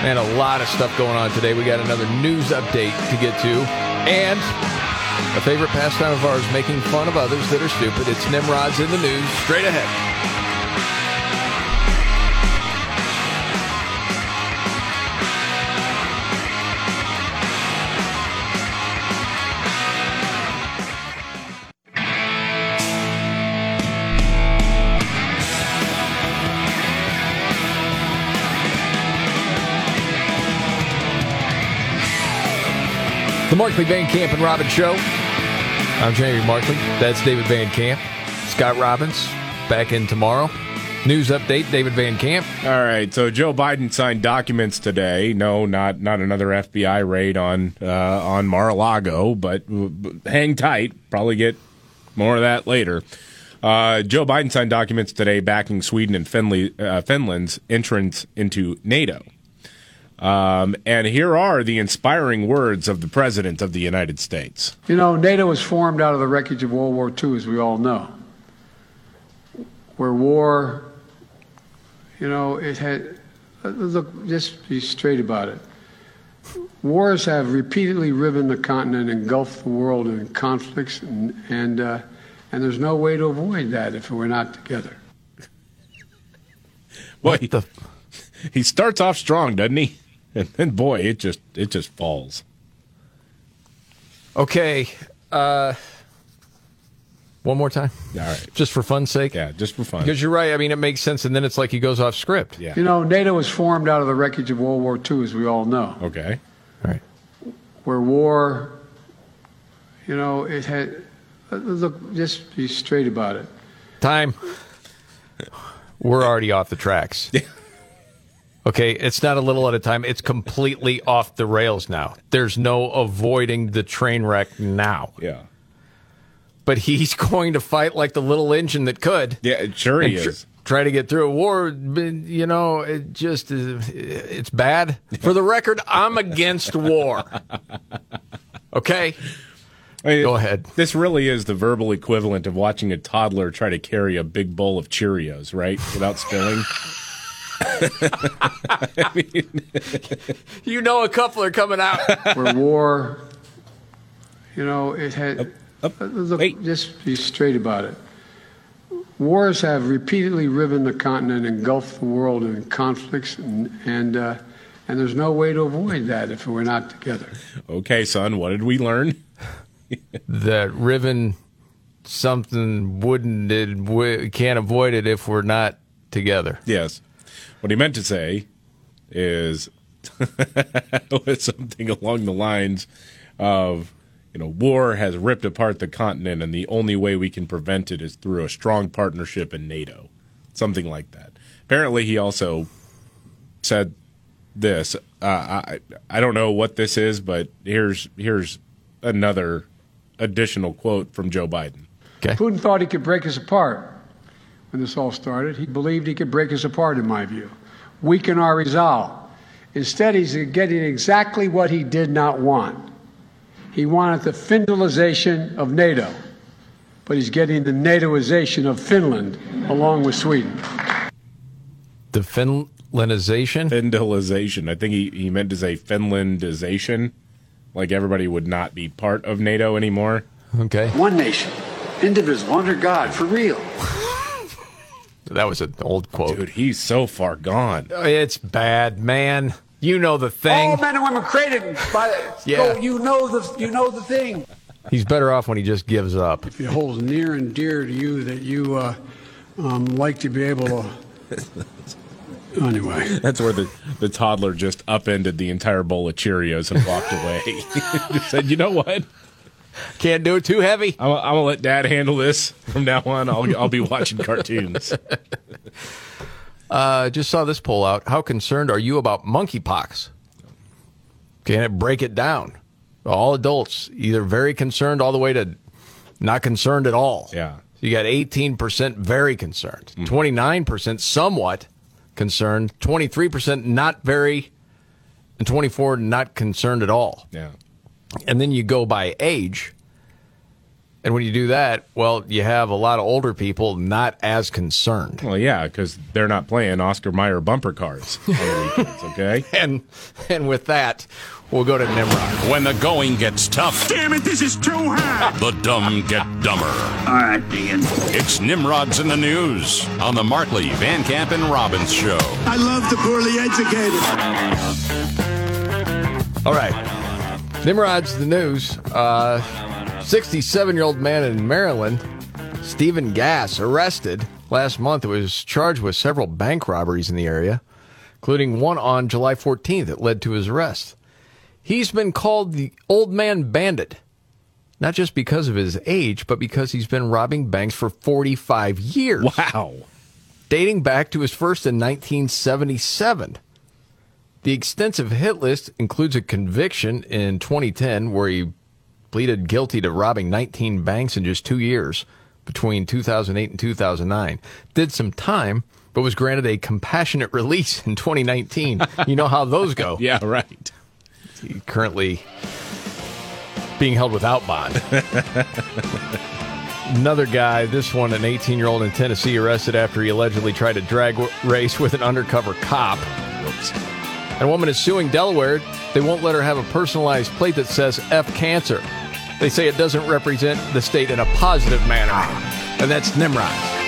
Man, a lot of stuff going on today. We got another news update to get to. And a favorite pastime of ours, making fun of others that are stupid. It's Nimrod's in the news. Straight ahead. The Markley Van Camp and Robbins Show. I'm Jamie Markley. That's David Van Camp. Scott Robbins back in tomorrow. News update, David Van Camp. All right, so Joe Biden signed documents today. No, not not another FBI raid on uh, on Mar-a-Lago, but hang tight. Probably get more of that later. Uh, Joe Biden signed documents today backing Sweden and Finley, uh, Finland's entrance into NATO. Um, and here are the inspiring words of the President of the United States. You know, NATO was formed out of the wreckage of World War II, as we all know, where war, you know, it had, uh, look, just be straight about it. Wars have repeatedly riven the continent, engulfed the world in conflicts, and, and, uh, and there's no way to avoid that if we're not together. Boy, he, he starts off strong, doesn't he? And then, boy, it just it just falls. Okay. Uh, one more time. All right. Just for fun's sake? Yeah, just for fun. Because you're right. I mean, it makes sense, and then it's like he goes off script. Yeah. You know, NATO was formed out of the wreckage of World War II, as we all know. Okay. All right. Where war, you know, it had, uh, look, just be straight about it. Time. We're already off the tracks. Okay, it's not a little at a time. It's completely off the rails now. There's no avoiding the train wreck now. Yeah. But he's going to fight like the little engine that could. Yeah, sure he tr- is. Try to get through a war. You know, it just is, it's bad. For the record, I'm against war. Okay. Go ahead. This really is the verbal equivalent of watching a toddler try to carry a big bowl of Cheerios, right? Without spilling. I mean, You know, a couple are coming out. Where war, you know, it had, uh, look, just be straight about it. Wars have repeatedly riven the continent, engulfed the world in conflicts, and and uh, and there's no way to avoid that if we're not together. okay, son, what did we learn? that riven something wouldn't it we can't avoid it if we're not together. Yes. What he meant to say is something along the lines of, you know, war has ripped apart the continent, and the only way we can prevent it is through a strong partnership in NATO. Something like that. Apparently, he also said this. Uh, I I don't know what this is, but here's here's another additional quote from Joe Biden. Putin thought he could break us apart when this all started. He believed he could break us apart, in my view, weaken our resolve. Instead, he's getting exactly what he did not want. He wanted the Finlandization of NATO, but he's getting the NATOization of Finland along with Sweden. The Finlandization? Finlandization. I think he, he meant to say Finlandization. Like everybody would not be part of NATO anymore. Okay. One nation, indivisible, under God, for real. That was an old quote. Dude, he's so far gone. It's bad, man. You know the thing. All men and women created by Yeah. go, you know the you know the thing. He's better off when he just gives up. If it holds near and dear to you that you uh, um, like to be able to. Anyway, That's where the, the toddler just upended the entire bowl of Cheerios and walked away. just said, you know what? Can't do it too heavy. I'm, I'm gonna let Dad handle this from now on. I'll I'll be watching cartoons. Uh, just saw this poll out. How concerned are you about monkeypox? Can it break it down? All adults either very concerned all the way to not concerned at all. Yeah. So you got 18% very concerned, 29% somewhat concerned, 23% not very, and 24 not concerned at all. Yeah. And then you go by age. And when you do that, well, you have a lot of older people not as concerned. Well, yeah, because they're not playing Oscar Mayer bumper cars on the weekends. Okay. And and with that, we'll go to Nimrod. When the going gets tough, Damn it, this is too hard. the dumb get dumber. All right, Dan. It's Nimrods in the News on the Markley, Van Camp, and Robbins Show. I love the poorly educated. All right. Nimrod's the news. Uh, 67 year old man in Maryland, Stephen Gass, arrested last month. Was charged with several bank robberies in the area, including one on July 14th that led to his arrest. He's been called the old man bandit, not just because of his age, but because he's been robbing banks for 45 years. Wow. Dating back to his first in 1977. The extensive hit list includes a conviction in 2010 where he pleaded guilty to robbing 19 banks in just two years between 2008 and 2009. Did some time, but was granted a compassionate release in 2019. you know how those go. Yeah, right. He currently being held without bond. Another guy, this one, an 18 year old in Tennessee, arrested after he allegedly tried to drag w- race with an undercover cop. And a woman is suing Delaware. They won't let her have a personalized plate that says F cancer. They say it doesn't represent the state in a positive manner. And that's Nimrod.